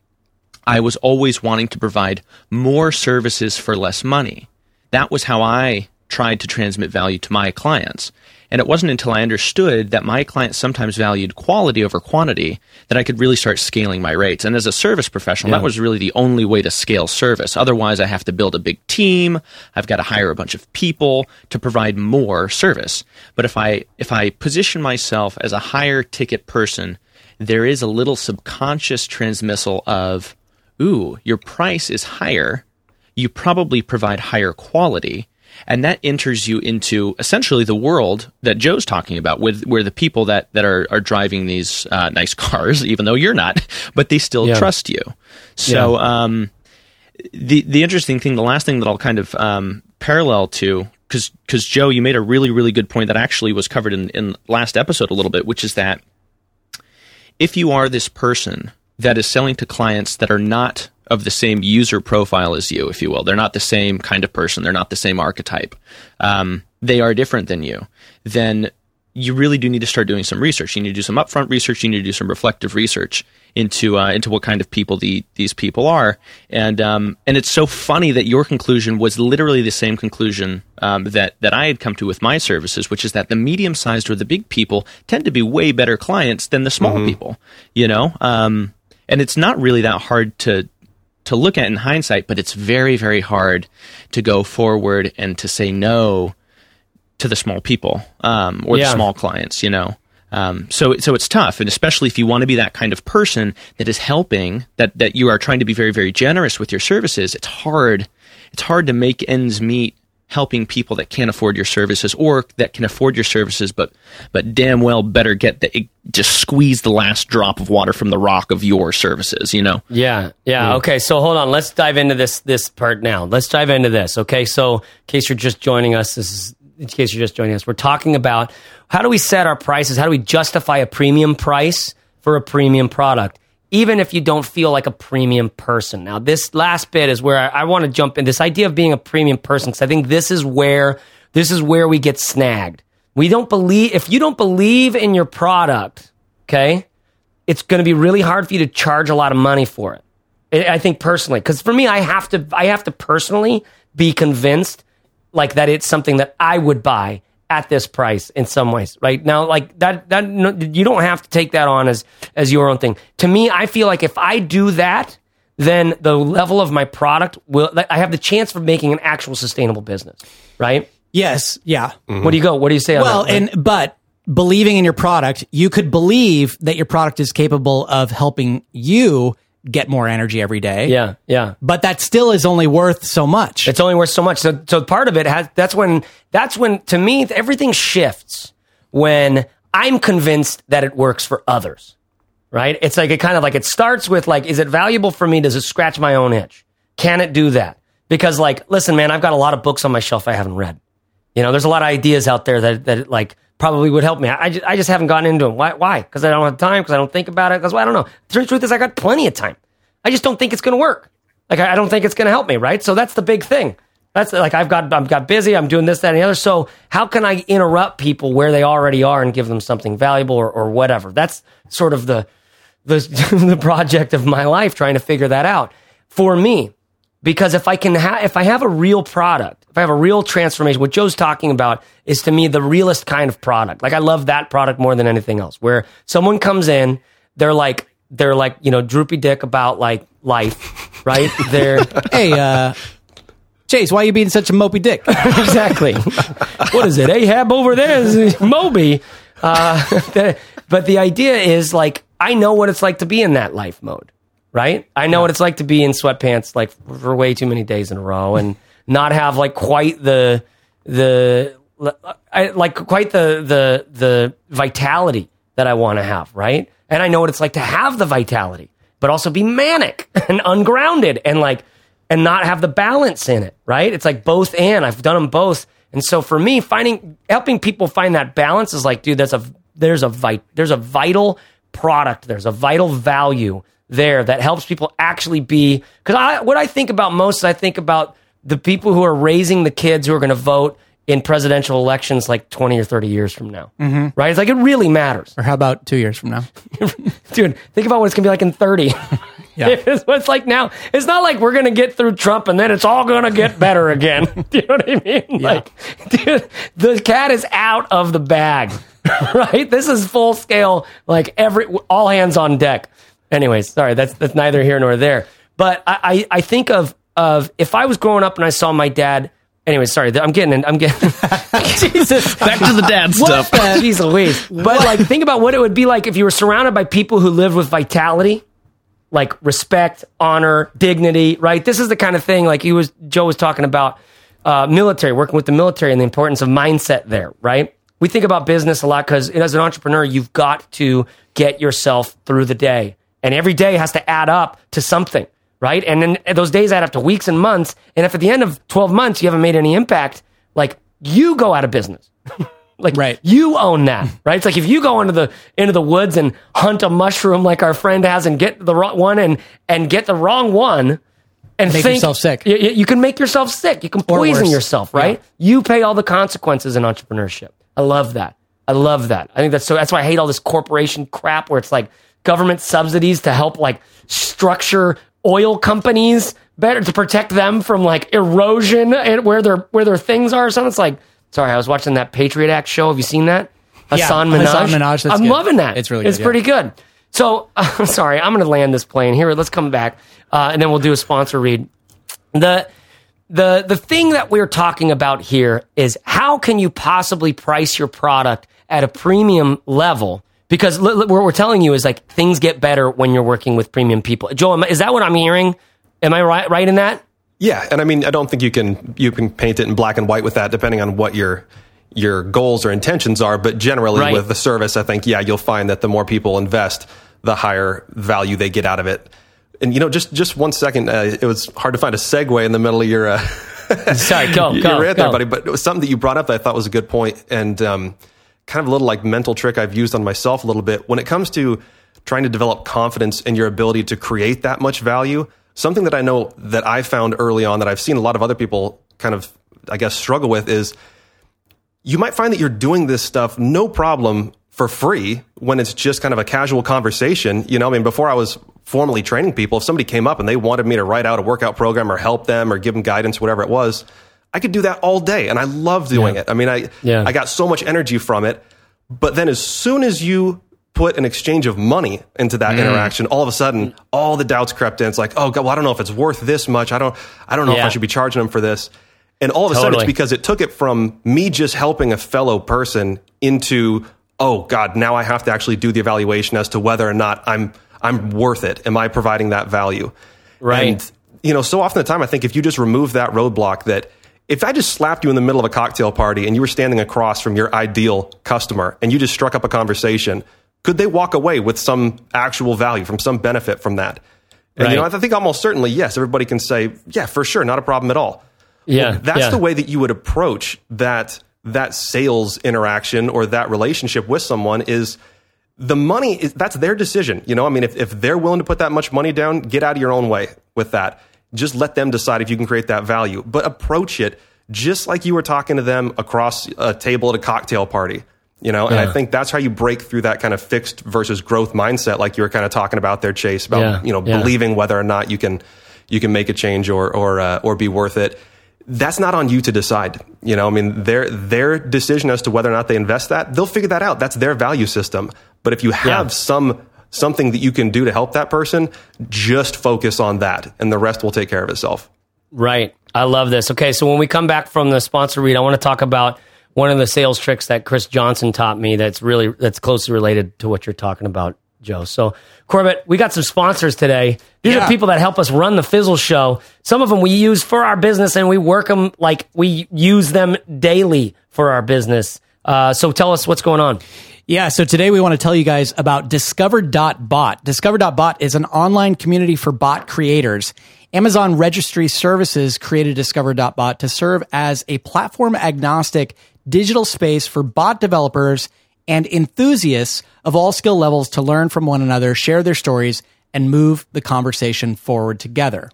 I was always wanting to provide more services for less money. That was how I tried to transmit value to my clients. And it wasn't until I understood that my clients sometimes valued quality over quantity that I could really start scaling my rates. And as a service professional, Yeah. that was really the only way to scale service. Otherwise, I have to build a big team. I've got to hire a bunch of people to provide more service. But if I if I position myself as a higher ticket person, there is a little subconscious transmissal of, ooh, your price is higher. You probably provide higher quality. And that enters you into essentially the world that Joe's talking about, with where the people that, that are, are driving these uh, nice cars, even though you're not, but they still Yeah. trust you. So um, the the interesting thing, the last thing that I'll kind of um, parallel to, because because Joe, you made a really really good point that actually was covered in in last episode a little bit, which is that if you are this person that is selling to clients that are not of the same user profile as you, if you will, they're not the same kind of person, they're not the same archetype, um, they are different than you, then you really do need to start doing some research. You need to do some upfront research. You need to do some reflective research into uh, into what kind of people the, these people are. And um, and it's so funny that your conclusion was literally the same conclusion um, that that I had come to with my services, which is that the medium sized or the big people tend to be way better clients than the small people. You know, um, and it's not really that hard to to look at in hindsight, but it's very very hard to go forward and to say no to the small people um, or Yeah. the small clients, you know. Um, so so it's tough, and especially if you want to be that kind of person that is helping, that that you are trying to be very very generous with your services. It's hard. It's hard to make ends meet helping people that can't afford your services or that can afford your services, but but damn well better get the just squeeze the last drop of water from the rock of your services. You know. Yeah, yeah. Mm. Okay, so hold on. Let's dive into this this part now. Let's dive into this. Okay, so in case you're just joining us, this is in case you're just joining us. We're talking about how do we set our prices? How do we justify a premium price for a premium product, even if you don't feel like a premium person? Now, this last bit is where I, I want to jump in. This idea of being a premium person, because I think this is where this is where we get snagged. We don't believe if you don't believe in your product, okay, it's going to be really hard for you to charge a lot of money for it. I I think personally, because for me, I have to, I have to personally be convinced, like that it's something that I would buy at this price in some ways, right now, like that, that no, you don't have to take that on as as your own thing. To me, I feel like if I do that, then the level of my product will, I have the chance for making an actual sustainable business, right? Yes, yeah. Mm-hmm. What do you go? What do you say? on Well, that? and but believing in your product, you could believe that your product is capable of helping you get more energy every day. yeah, yeah. But that still is only worth so much. It's only worth so much. So, so part of it has. That's when. That's when. To me, everything shifts when I'm convinced that it works for others. Right? It's like it kind of like it starts with like, is it valuable for me? Does it scratch my own itch? Can it do that? Because like, listen, man, I've got a lot of books on my shelf I haven't read. You know, there's a lot of ideas out there that that like probably would help me. I, I just, I just haven't gotten into them. Why? Why? Because I don't have time. Because I don't think about it. Because well, I don't know. The truth is, I got plenty of time. I just don't think it's going to work. Like I, I don't think it's going to help me. Right. So that's the big thing. That's like I've got I've got busy. I'm doing this, that, and the other. So how can I interrupt people where they already are and give them something valuable or, or whatever? That's sort of the the the project of my life trying to figure that out for me because if I can have if I have a real product, I have a real transformation, what Joe's talking about is to me the realest kind of product. Like I love that product more than anything else. Where someone comes in, they're like they're like you know droopy dick about like life, right? They're hey, uh, Chase, why are you being such a mopey dick? exactly. what is it? Ahab over there is Moby. Uh, the- but the idea is like I know what it's like to be in that life mode, right? I know what it's like to be in sweatpants like for way too many days in a row and not have like quite the the like quite the the the vitality that I want to have, right? And I know what it's like to have the vitality, but also be manic and ungrounded and like and not have the balance in it, right? It's like both and. I've done them both. And so for me, finding helping people find that balance is like, dude, that's a there's a vit, there's a vital product, there's a vital value there that helps people actually be. Because I, what I think about most I think about the people who are raising the kids who are going to vote in presidential elections like 20 or 30 years from now. Mm-hmm. Right? It's like it really matters. Or how about two years from now? Dude, think about what it's going to be like in 30. Yeah. it's like now. It's not like we're going to get through Trump and then it's all going to get better again. Do you know what I mean? Like, dude, the cat is out of the bag, right? This is full scale, like every, all hands on deck. Anyways, sorry, that's, that's neither here nor there. But I, I, I think of, of if I was growing up and I saw my dad, Anyway, sorry, I'm getting, I'm getting, Jesus, Back to the dad stuff. Jeez Louise. But like, think about what it would be like if you were surrounded by people who lived with vitality, like respect, honor, dignity, right? This is the kind of thing like he was, Joe was talking about, uh, military, working with the military and the importance of mindset there, right? We think about business a lot because as an entrepreneur, you've got to get yourself through the day. And every day has to add up to something, right? And then those days add up to weeks and months. And if at the end of 12 months you haven't made any impact, like you go out of business. like Right. you own that, right? It's like if you go into the into the woods and hunt a mushroom like our friend has and get the wrong one and and get the wrong one and Make think- yourself sick. You, you- you can make yourself sick. You can poison yourself, right? You pay all the consequences in entrepreneurship. I love that. I love that. I think that's so. That's why I hate all this corporation crap where it's like government subsidies to help like structure oil companies better to protect them from like erosion and where their where their things are. or something. it's like, sorry, I was watching that Patriot Act show. Have you seen that? Yeah, Hasan Minhaj. Hasan Minhaj, I'm good. loving that. It's really It's good, yeah. pretty good. So, I'm sorry, I'm going to land this plane here. Let's come back, uh, and then we'll do a sponsor read. The the the thing that we're talking about here is how can you possibly price your product at a premium level? Because li- li- what we're telling you is like things get better when you're working with premium people. Joe, am I- is that what I'm hearing? Am I right right in that? Yeah, and I mean, I don't think you can you can paint it in black and white with that, depending on what your your goals or intentions are. But generally, Right. with the service, I think yeah, you'll find that the more people invest, the higher value they get out of it. And you know, just just one second, uh, it was hard to find a segue in the middle of your uh, Sorry, go your go rant go. there, buddy. But it was something that you brought up that I thought was a good point, and um, kind of a little like mental trick I've used on myself a little bit when it comes to trying to develop confidence in your ability to create that much value. Something that I know that I found early on that I've seen a lot of other people kind of, I guess, struggle with is you might find that you're doing this stuff no problem for free when it's just kind of a casual conversation. You know, I mean, before I was formally training people, if somebody came up and they wanted me to write out a workout program or help them or give them guidance, whatever it was, I could do that all day. And I love doing it. I mean, I, Yeah. I got so much energy from it. But then as soon as you put an exchange of money into that mm. interaction, all of a sudden, all the doubts crept in. It's like, oh God, well, I don't know if it's worth this much. I don't, I don't know if I should be charging them for this. And all of a sudden, it's because it took it from me just helping a fellow person into, oh God, now I have to actually do the evaluation as to whether or not I'm I'm worth it. Am I providing that value? Right. And you know, so often the time, I think if you just remove that roadblock, that if I just slapped you in the middle of a cocktail party and you were standing across from your ideal customer and you just struck up a conversation, could they walk away with some actual value from some benefit from that? And you know, I think almost certainly yes. Everybody can say, yeah, for sure, not a problem at all. Yeah, That's yeah. the way that you would approach that that sales interaction or that relationship with someone is the money is that's their decision. You know, I mean, if, if they're willing to put that much money down, get out of your own way with that. Just let them decide if you can create that value. But approach it just like you were talking to them across a table at a cocktail party. You know, and Yeah. I think that's how you break through that kind of fixed versus growth mindset, like you were kind of talking about there, Chase, about Yeah, you know yeah. believing whether or not you can you can make a change or or uh, or be worth it that's not on you to decide. You know, I mean, their their decision as to whether or not they invest that, they'll figure that out. That's their value system. But if you have some something that you can do to help that person, just focus on that, and the rest will take care of itself. Right. I love this. Okay, so when we come back from the sponsor read, I want to talk about one of the sales tricks that Chris Johnson taught me that's really that's closely related to what you're talking about, Joe. So, Corbett, we got some sponsors today. These Yeah. are people that help us run the Fizzle show. Some of them we use for our business and we work them like we use them daily for our business. Uh, so tell us what's going on. Yeah, so today we want to tell you guys about Discover.bot. Discover.bot is an online community for bot creators. Amazon Registry Services created Discover.bot to serve as a platform agnostic digital space for bot developers and enthusiasts of all skill levels to learn from one another, share their stories, and move the conversation forward together.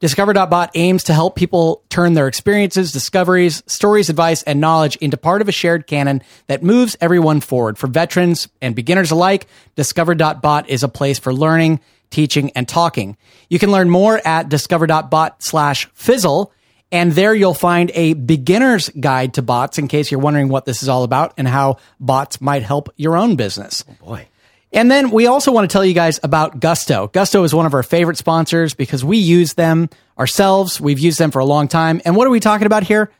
Discover.bot aims to help people turn their experiences, discoveries, stories, advice, and knowledge into part of a shared canon that moves everyone forward. For veterans and beginners alike, Discover.bot is a place for learning, teaching, and talking. You can learn more at discover.bot slash fizzle. And there you'll find a beginner's guide to bots in case you're wondering what this is all about and how bots might help your own business. Oh, boy. And then we also want to tell you guys about Gusto. Gusto is one of our favorite sponsors because we use them ourselves. We've used them for a long time. And what are we talking about here?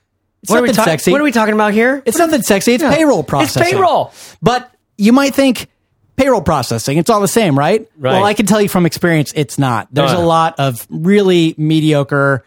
It's What are, we talking? sexy. what are we talking about here? It's nothing sexy. It's Yeah. payroll processing. It's payroll. But you might think payroll processing, it's all the same, right? Right. Well, I can tell you from experience, it's not. There's Uh. a lot of really mediocre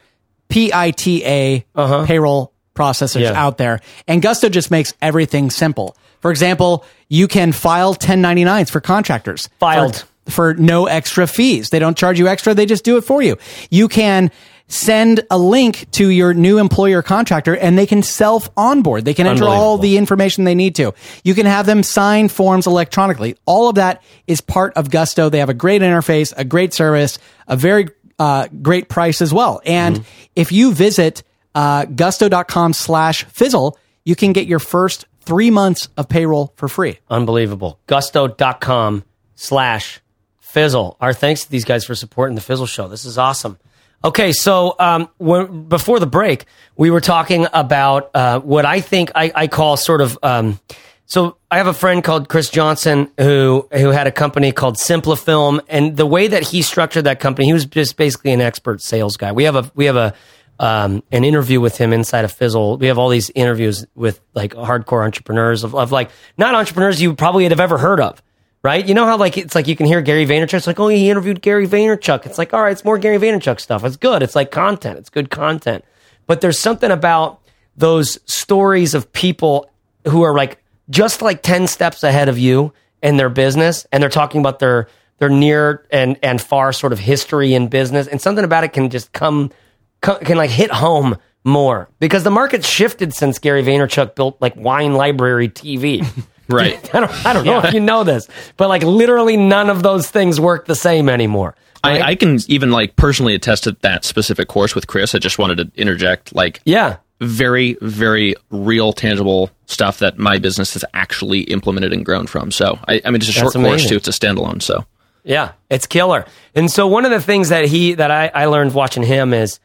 PITA payroll processors Uh-huh. Yeah. out there. And Gusto just makes everything simple. For example, you can file 1099s for contractors. Filed. For, for no extra fees. They don't charge you extra, they just do it for you. You can send a link to your new employer contractor and they can self onboard. They can enter all the information they need to. You can have them sign forms electronically. All of that is part of Gusto. They have a great interface, a great service, a very uh, great price as well. And if you visit uh, gusto.com slash fizzle, you can get your first three months of payroll for free. Unbelievable. Gusto.com slash fizzle. Our thanks to these guys for supporting the Fizzle Show. This is awesome. Okay, so um, when, before the break, we were talking about uh, what I think I, I call sort of. Um, so I have a friend called Chris Johnson who who had a company called Simplifilm, and the way that he structured that company, he was just basically an expert sales guy. We have a we have a um, an interview with him inside of Fizzle. We have all these interviews with like hardcore entrepreneurs of, of like not entrepreneurs you probably have ever heard of, right? You know how like it's like you can hear Gary Vaynerchuk. It's like oh he interviewed Gary Vaynerchuk. It's like all right, it's more Gary Vaynerchuk stuff. It's good. It's like content. It's good content. But there's something about those stories of people who are like just like 10 steps ahead of you in their business and they're talking about their their near and and far sort of history in business and something about it can just come, co- can like hit home more because the market's shifted since Gary Vaynerchuk built like Wine Library TV. Right. I don't, I don't know if you know this, but like literally none of those things work the same anymore. I, I can even like personally attest to that specific course with Chris. I just wanted to interject like Yeah. very, very real, tangible stuff that my business has actually implemented and grown from. So I, I mean, it's a short That's course too. It's a standalone. So Yeah, it's killer. And so one of the things that he that I, I learned watching him is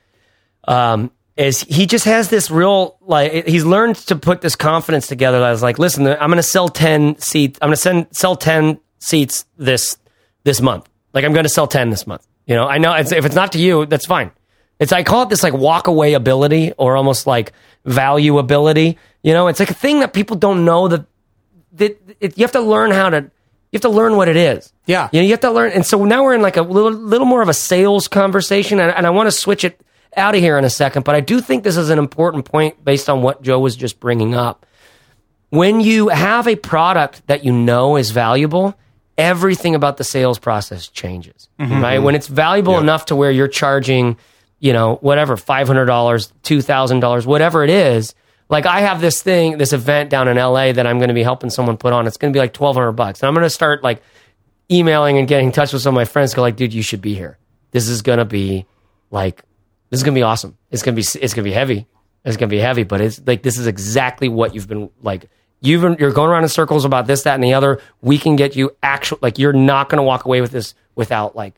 um is he just has this real like he's learned to put this confidence together I was like, listen, I'm going to sell 10 seats. I'm going to send sell 10 seats this this month. Like I'm going to sell 10 this month. You know, I know it's, if it's not to you, that's fine. It's I call it this like walk away ability or almost like value ability. You know, it's like a thing that people don't know that that it, you have to learn how to you have to learn what it is. Yeah. you know, you have to learn. And so now we're in like a little little more of a sales conversation, and, and I want to switch it out of here in a second. But I do think this is an important point based on what Joe was just bringing up. When you have a product that you know is valuable, everything about the sales process changes. Mm-hmm. Right? When it's valuable enough to where you're charging, you know, whatever, $500, $2,000, whatever it is. Like I have this thing, this event down in LA that I'm going to be helping someone put on. It's going to be like 1200 bucks. And I'm going to start like emailing and getting in touch with some of my friends. Go like, dude, you should be here. This is going to be like, this is to be awesome. It's to be, it's to be heavy. It's to be heavy, but it's like, this is exactly what you've been like, you've been, you're going around in circles about this, that, and the other. We can get you actual, like, you're not to walk away with this without like,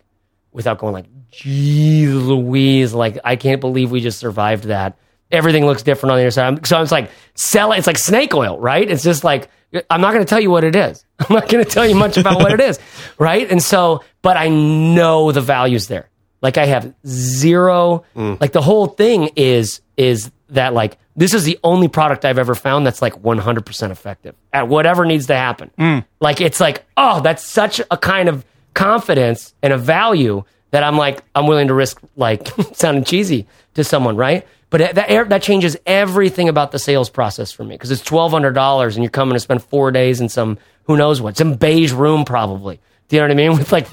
without going like, geez Louise, like, I can't believe we just survived that. Everything looks different on the other side. So it's like, sell it. It's like snake oil, right? It's just like, I'm not going to tell you what it is. I'm not going to tell you much about what it is, right? And so, but I know the values there. Like I have zero, mm. like the whole thing is, is that like, this is the only product I've ever found that's like 100% effective at whatever needs to happen. Mm. Like, it's like, oh, that's such a kind of confidence and a value that I'm like, I'm willing to risk like sounding cheesy to someone, right? But it- that, that changes everything about the sales process for me because it's $1,200 and you're coming to spend four days in some, who knows what, some beige room probably. Do you know what I mean? With like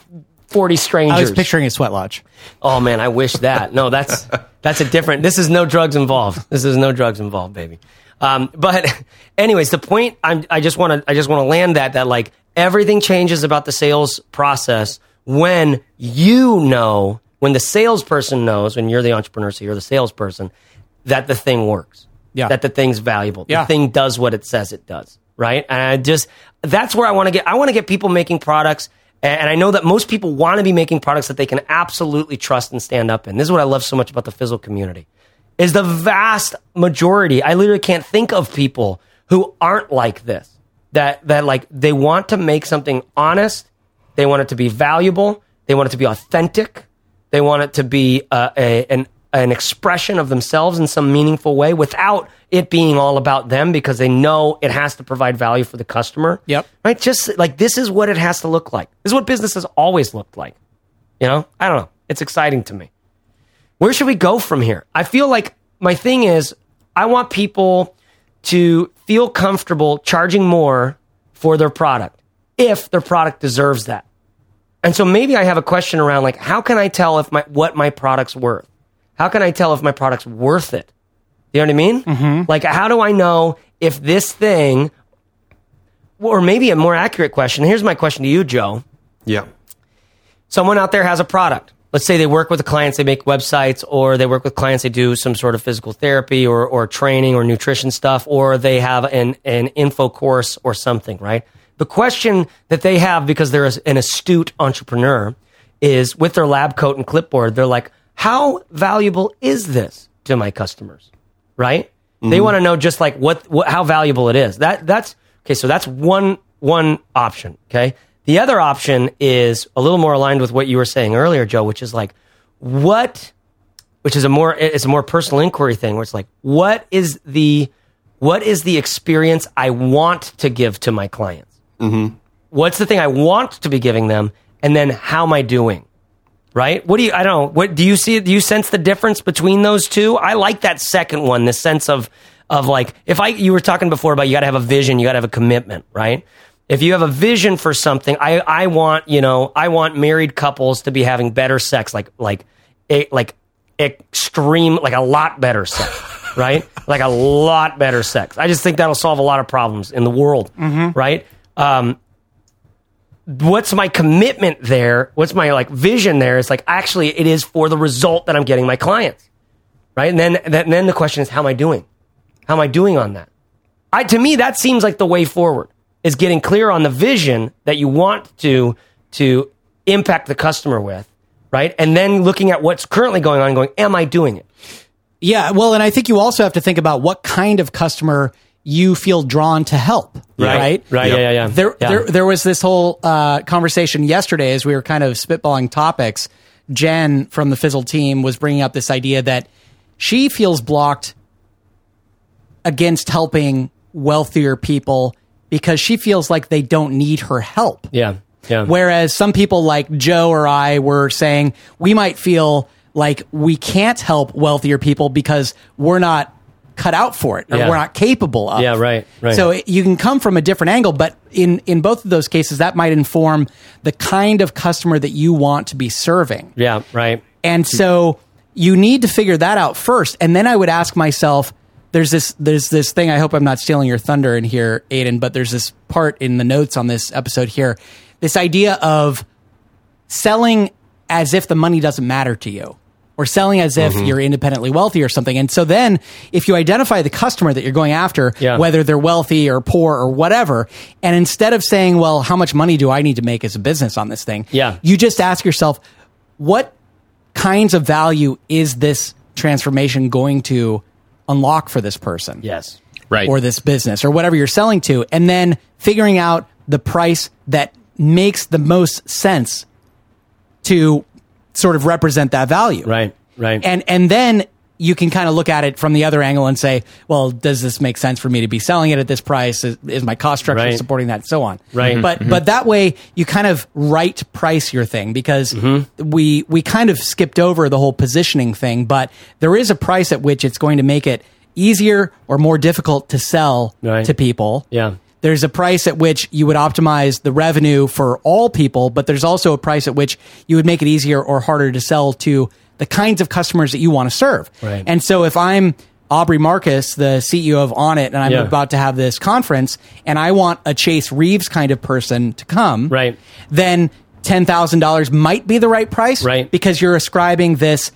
40 strangers. I was picturing a sweat lodge. Oh man, I wish that. No, that's that's a different. This is no drugs involved. This is no drugs involved, baby. Um, but anyways, the point I'm, I just want to I just want to land that that like everything changes about the sales process when you know when the salesperson knows when you're the entrepreneur, so you're the salesperson that the thing works. Yeah. That the thing's valuable. Yeah. The thing does what it says it does. Right. And I just that's where I want to get I want to get people making products and I know that most people want to be making products that they can absolutely trust and stand up in. This is what I love so much about the Fizzle community. Is the vast majority. I literally can't think of people who aren't like this. That that like they want to make something honest. They want it to be valuable. They want it to be authentic. They want it to be uh, a, an an expression of themselves in some meaningful way without it being all about them because they know it has to provide value for the customer. Yep. Right? Just like this is what it has to look like. This is what business has always looked like. You know? I don't know. It's exciting to me. Where should we go from here? I feel like my thing is I want people to feel comfortable charging more for their product if their product deserves that. And so maybe I have a question around like how can I tell if my what my product's worth? How can I tell if my product's worth it? You know what I mean? Mm-hmm. Like how do I know if this thing or maybe a more accurate question. Here's my question to you, Joe Yeah. someone out there has a product. Let's say they work with the clients, they make websites, or they work with clients, they do some sort of physical therapy or, or training or nutrition stuff, or they have an, an info course or something, right? The question that they have because they're an astute entrepreneur is with their lab coat and clipboard, they're like, how valuable is this to my customers? Right? They want to know just like what, what, how valuable it is. That, that's, okay. So that's one, one option. Okay. The other option is a little more aligned with what you were saying earlier, Joe, which is like, what, which is a more, it's a more personal inquiry thing where it's like, what is the, what is the experience I want to give to my clients? Mm-hmm. What's the thing I want to be giving them? And then how am I doing? Right? What do you, I don't know. What do you see? Do you sense the difference between those two? I like that second one, the sense of, of like, if I, you were talking before about you got to have a vision, you got to have a commitment, right? If you have a vision for something, I, I want, you know, I want married couples to be having better sex, like, like, a, like extreme, like a lot better sex, right? Like a lot better sex. I just think that'll solve a lot of problems in the world, right? Um, what's my commitment there? What's my like vision there? It's like actually it is for the result that I'm getting my clients, right? And then then, then the question is how am I doing? How am I doing on that? I to me that seems like the way forward is getting clear on the vision that you want to to impact the customer with, right? And then looking at what's currently going on and going, am I doing it? Yeah, well, and I think you also have to think about what kind of customer you feel drawn to help, right? Right. Yep. Yeah. Yeah. Yeah. There, Yeah. there, there was this whole uh, conversation yesterday as we were kind of spitballing topics. Jen from the Fizzle team was bringing up this idea that she feels blocked against helping wealthier people because she feels like they don't need her help. yeah. Yeah. Whereas some people like Joe or I were saying we might feel like we can't help wealthier people because we're not cut out for it or Yeah. we're not capable of. Yeah, right, right. So it- you can come from a different angle, but in in both of those cases that might inform the kind of customer that you want to be serving. yeah. Right. And so you need to figure that out first. And then I would ask myself, there's this there's this thing, I hope I'm not stealing your thunder in here, Aiden, but there's this part in the notes on this episode here. This idea of selling as if the money doesn't matter to you. Or selling as if Mm-hmm. you're independently wealthy or something. And so then if you identify the customer that you're going after, Yeah. whether they're wealthy or poor or whatever, and instead of saying, well, how much money do I need to make as a business on this thing? Yeah. You just ask yourself, what kinds of value is this transformation going to unlock for this person? Yes. Right. Or this business or whatever you're selling to, and then figuring out the price that makes the most sense to sort of represent that value. Right. Right. And and then you can kind of look at it from the other angle and say, well, does this make sense for me to be selling it at this price? Is, is my cost structure Right. supporting that? And so on. Right. But but that way you kind of right price your thing because Mm-hmm. we we kind of skipped over the whole positioning thing, but there is a price at which it's going to make it easier or more difficult to sell Right. to people. Yeah. There's a price at which you would optimize the revenue for all people, but there's also a price at which you would make it easier or harder to sell to the kinds of customers that you want to serve. Right. And so if I'm Aubrey Marcus, the CEO of Onnit, and I'm Yeah. about to have this conference, and I want a Chase Reeves kind of person to come, Right. Then ten thousand dollars might be the right price, Right. Because you're ascribing this.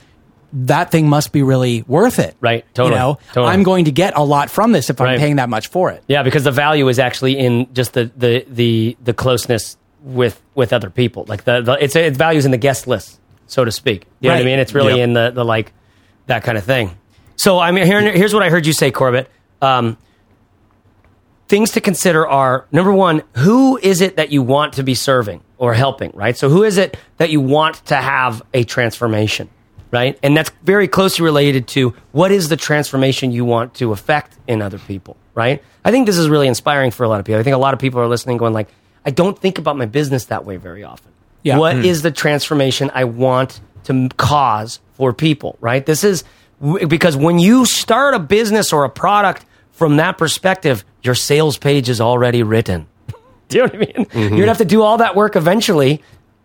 That thing must be really worth it, Right. Totally. You know, Totally. I'm going to get a lot from this if I'm Right. paying that much for it. Yeah, because the value is actually in just the the the, the closeness with with other people. Like the, the it's it values in the guest list, so to speak. You know what I mean? It's really Yep. in the the like that kind of thing. So I mean, here, here's what I heard you say, Corbett. Um, things to consider are number one, who is it that you want to be serving or helping, right? So who is it that you want to have a transformation, right? And that's very closely related to what is the transformation you want to affect in other people, right? I think this is really inspiring for a lot of people. I think a lot of people are listening going like, I don't think about my business that way very often. Yeah. What hmm. is the transformation I want to cause for people, right? This is because when you start a business or a product from that perspective, your sales page is already written. do you know what I mean? Mm-hmm. You're gonna have to do all that work eventually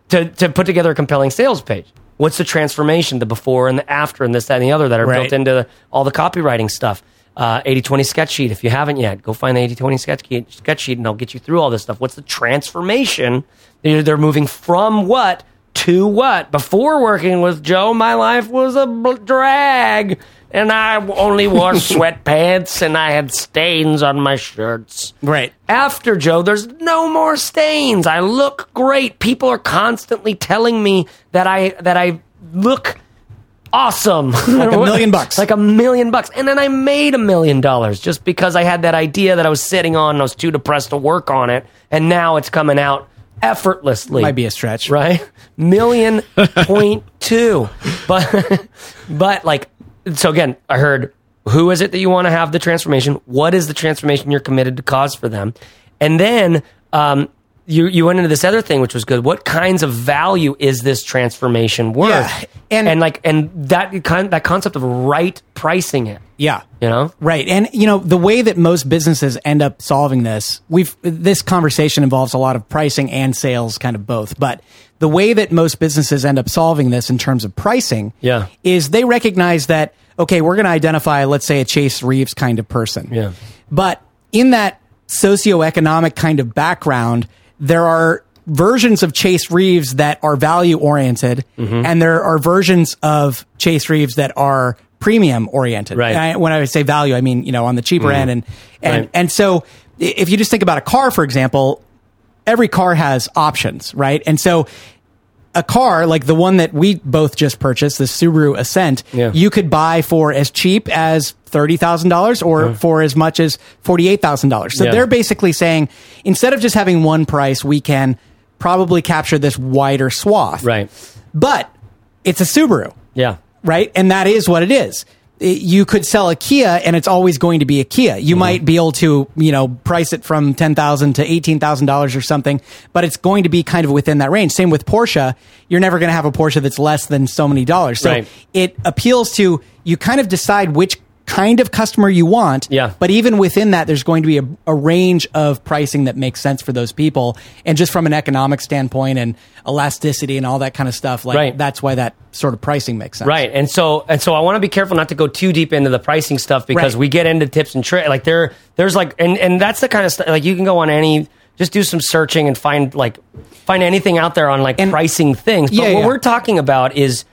to, to put together a compelling sales page. What's the transformation, the before and the after, and this, that, and the other that are Right. built into all the copywriting stuff? Uh, 80 20 sketch sheet. If you haven't yet, go find the 80 20 sketch sheet, sketch sheet and I'll get you through all this stuff. What's the transformation? They're moving from what to what? Before working with Joe, my life was a bl- drag and I only wore sweatpants and I had stains on my shirts. Right. After Joe, there's no more stains. I look great. People are constantly telling me that I that I look awesome. Like a million bucks. like a million bucks. And then I made a million dollars just because I had that idea that I was sitting on and I was too depressed to work on it. And now it's coming out effortlessly. Might be a stretch. Right? Million point two. But but like so again, I heard who is it that you want to have the transformation? What is the transformation you're committed to cause for them? And then um you, you went into this other thing which was good. What kinds of value is this transformation worth? Yeah, and- and like and that kind that concept of right pricing it. Yeah. You know? Right. And you know, the way that most businesses end up solving this, we've this conversation involves a lot of pricing and sales, kind of both. But the way that most businesses end up solving this in terms of pricing Yeah. is they recognize that, okay, we're going to identify, let's say, a Chase Reeves kind of person. Yeah. But in that socioeconomic kind of background, there are versions of Chase Reeves that are value oriented, Mm-hmm. and there are versions of Chase Reeves that are premium oriented. Right. Mm-hmm. And I, when I say value, I mean you know on the cheaper end, and and Right. and so if you just think about a car, for example, every car has options, right? And so a car like the one that we both just purchased, the Subaru Ascent, Yeah. you could buy for as cheap as thirty thousand dollars or for as much as forty eight thousand dollars. So Yeah. they're basically saying instead of just having one price, we can probably capture this wider swath. Right. But it's a Subaru Yeah. right? And that is what it is. You could sell a Kia and it's always going to be a Kia. You mm-hmm. might be able to, you know, price it from 10000 to $18,000 or something, but it's going to be kind of within that range. Same with Porsche. You're never going to have a Porsche that's less than so many dollars. So Right. it appeals to, you kind of decide which kind of customer you want. Yeah. But even within that, there's going to be a, a range of pricing that makes sense for those people. And just from an economic standpoint and elasticity and all that kind of stuff, like Right. that's why that sort of pricing makes sense. Right. And so and so I want to be careful not to go too deep into the pricing stuff because Right. we get into tips and tricks. Like there there's like and and that's the kind of stuff like you can go on any just do some searching and find like find anything out there on like And- pricing things. But Yeah, what yeah. we're talking about is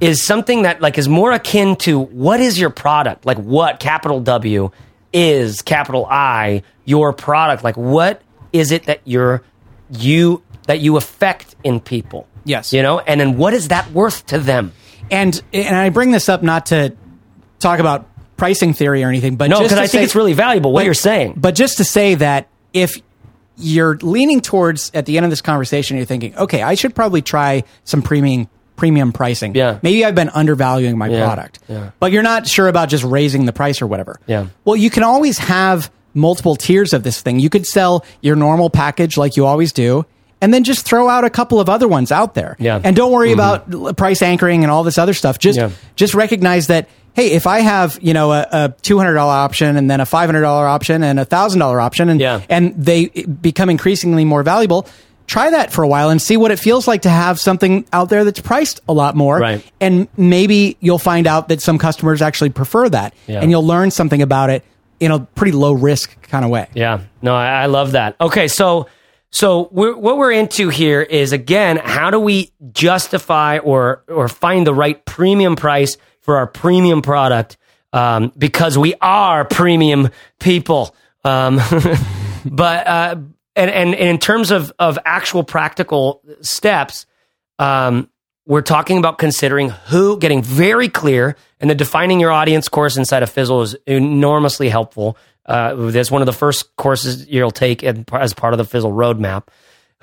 is something that like is more akin to what is your product? Like what capital W is capital I your product? Like what is it that you're you that you affect in people? Yes. You know, and then what is that worth to them? and and I bring this up not to talk about pricing theory or anything, but No, just because I think say- it's really valuable what but- you're saying. But just to say that if you're leaning towards at the end of this conversation, you're thinking, okay, I should probably try some premium premium pricing. Yeah. maybe I've been undervaluing my Yeah, product. yeah. but you're not sure about just raising the price or whatever. Yeah. Well, you can always have multiple tiers of this thing. You could sell your normal package like you always do. And then just throw out a couple of other ones out there. Yeah. And don't worry mm-hmm. about price anchoring and all this other stuff. Just Yeah. just recognize that hey, if I have you know a, a two hundred dollar option and then a five hundred dollar option and a thousand dollar option, and Yeah. and they become increasingly more valuable, try that for a while and see what it feels like to have something out there that's priced a lot more. Right. And maybe you'll find out that some customers actually prefer that, Yeah. and you'll learn something about it in a pretty low risk kind of way. Yeah, no, I, I love that. Okay, so so we're, what we're into here is again, how do we justify or or find the right premium price for our premium product? Um, because we are premium people. Um, but uh, and, and and in terms of of actual practical steps, um, we're talking about considering who, getting very clear, and the defining your audience course inside of Fizzle is enormously helpful. Uh, that's one of the first courses you'll take as part of the Fizzle roadmap.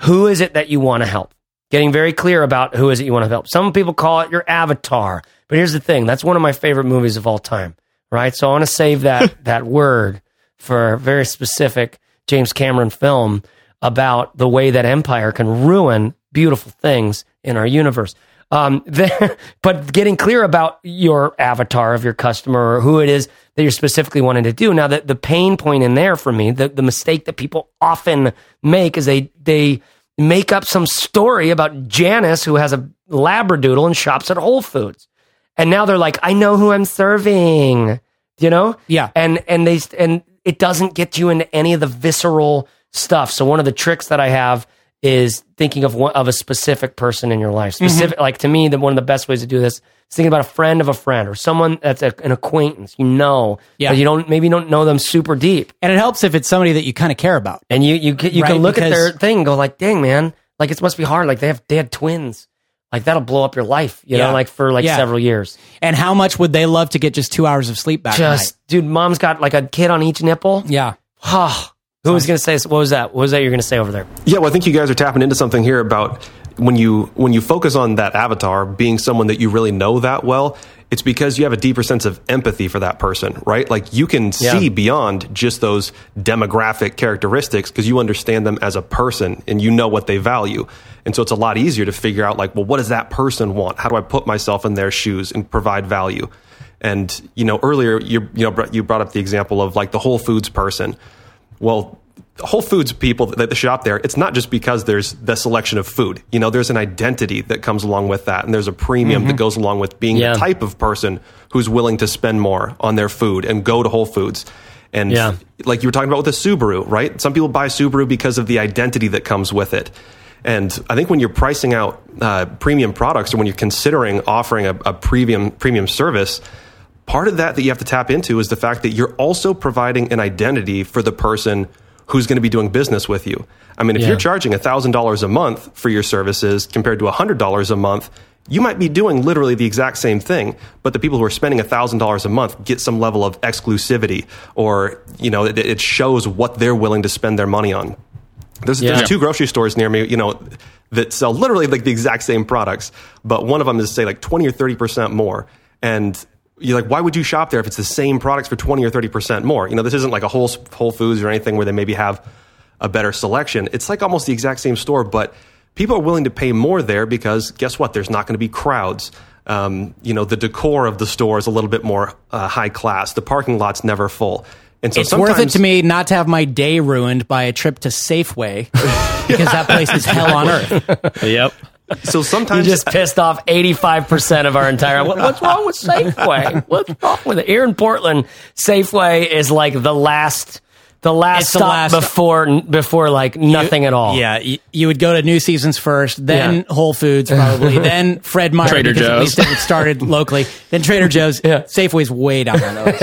Who is it that you want to help? Getting very clear about who is it you want to help. Some people call it your avatar, but here's the thing: that's one of my favorite movies of all time, right? So I want to save that that word for very specific James Cameron film about the way that Empire can ruin beautiful things in our universe. Um, but getting clear about your avatar of your customer or who it is that you're specifically wanting to do. Now, the, the pain point in there for me, the, the mistake that people often make is they they make up some story about Janice who has a labradoodle and shops at Whole Foods, and now they're like, I know who I'm serving, you know? Yeah. and and they and it doesn't get you into any of the visceral stuff. So one of the tricks that I have is thinking of one, of a specific person in your life. Mm-hmm. Specific, like to me, the one of the best ways to do this is thinking about a friend of a friend or someone that's a, an acquaintance you know, Yeah. you don't maybe you don't know them super deep, And it helps if it's somebody that you kind of care about. and you you can- you Right, can look at their thing and go like, dang man, like it must be hard. Like they have they had twins. Like that'll blow up your life, you Yeah. know, like for like Yeah. several years. And how much would they love to get just two hours of sleep back? at Just dude, mom's got like a kid on each nipple. night? yeah. Oh, who was gonna say? What was that? What was that you're gonna say over there? Yeah, well, I think you guys are tapping into something here about when you when you focus on that avatar being someone that you really know that well. It's because you have a deeper sense of empathy for that person, right? Like you can Yeah. see beyond just those demographic characteristics because you understand them as a person and you know what they value. And so it's a lot easier to figure out like, well, what does that person want? How do I put myself in their shoes and provide value? And you know, earlier you you know you brought up the example of like the Whole Foods person. Well, Whole Foods people that shop there, it's not just because there's the selection of food. You know, there's an identity that comes along with that, and there's a premium that goes along with being Yeah. the type of person who's willing to spend more on their food and go to Whole Foods. And Yeah. like you were talking about with a Subaru, right? Some people buy Subaru because of the identity that comes with it. And I think when you're pricing out uh, premium products or when you're considering offering a, a premium premium service, part of that that you have to tap into is the fact that you're also providing an identity for the person who's going to be doing business with you. I mean, if Yeah. you're charging $1,000 a month for your services compared to $100 a month, you might be doing literally the exact same thing, but the people who are spending $1,000 a month get some level of exclusivity or, you know, it, it shows what they're willing to spend their money on. There's, Yeah. there's two grocery stores near me, you know, that sell literally like the exact same products, but one of them is say like 20 or 30% more. And you're like, why would you shop there if it's the same products for 20 or 30% more? You know, this isn't like a whole Whole Foods or anything where they maybe have a better selection. It's like almost the exact same store, but people are willing to pay more there because guess what? There's not going to be crowds. Um, you know, the decor of the store is a little bit more uh, high class. The parking lot's never full. And so It's worth it to me not to have my day ruined by a trip to Safeway because that place is hell on earth. Yep. So sometimes You sometimes just pissed off 85% of our entire. What, what's wrong with Safeway? What's wrong with it? Here in Portland, Safeway is like the last, the last It's the stop last- before before like nothing at all. Yeah, you, you would go to New Seasons first, then Yeah. Whole Foods probably, then Fred Meyer Trader because at Joe's. least it started locally, then Trader Joe's. Yeah. Safeway's way down on those.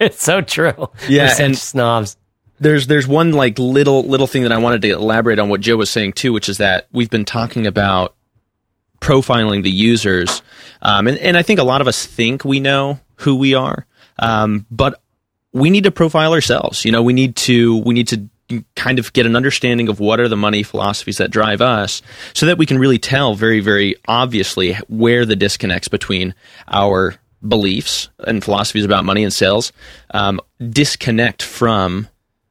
it's so true. Yeah, We're and- snobs. There's there's one like little little thing that I wanted to elaborate on what Joe was saying too, which is that we've been talking about profiling the users, um, and and I think a lot of us think we know who we are, um, but we need to profile ourselves. You know, we need to we need to kind of get an understanding of what are the money philosophies that drive us so that we can really tell very very obviously where the disconnects between our beliefs and philosophies about money and sales um, disconnect from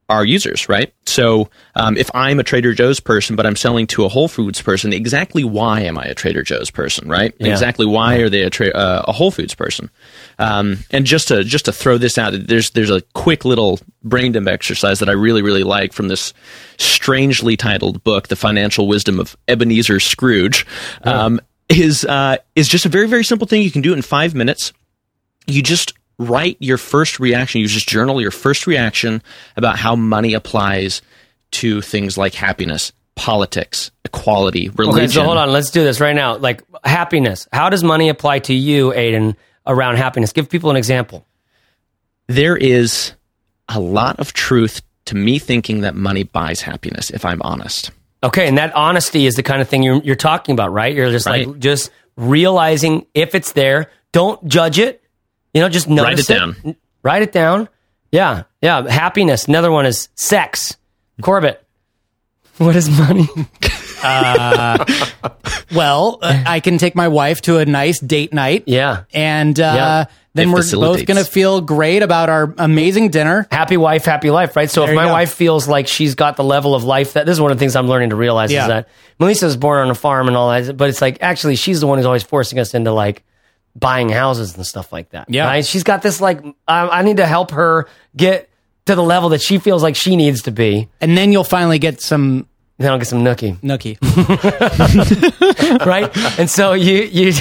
our users, right? So um, if I'm a Trader Joe's person, but I'm selling to a Whole Foods person, exactly why am I a Trader Joe's person, right? Yeah. Exactly why are they a, tra- uh, a Whole Foods person? Um, and just to just to throw this out, there's there's a quick little brain dump exercise that I really really like from this strangely titled book, The Financial Wisdom of Ebenezer Scrooge. Um, is uh, is just a very very simple thing. You can do in five minutes. You just write your first reaction. You just journal your first reaction about how money applies to things like happiness, politics, equality, religion. Okay, so hold on. Let's do this right now. Like happiness. How does money apply to you, Aiden, around happiness? Give people an example. There is a lot of truth to me thinking that money buys happiness. If I'm honest. Okay, and that honesty is the kind of thing you're, you're talking about, right? You're just like just realizing if it's there. Don't judge it. You know, just notice it down. N- Write it down. Yeah, yeah. Happiness. Another one is sex. Corbett. What is money? Well, uh, I can take my wife to a nice date night. Yeah. And uh, Yeah. then It we're both going to feel great about our amazing dinner. happy wife, happy life, right? So There if my go. wife feels like she's got the level of life that this is one of the things I'm learning to realize Yeah. is that Melissa was born on a farm and all that, but it's like actually she's the one who's always forcing us into like buying houses and stuff like that. Yeah. right? she's got this like I, I need to help her get to the level that she feels like she needs to be. And then you'll finally get some Then I'll get some nookie. nookie. right? and so you you,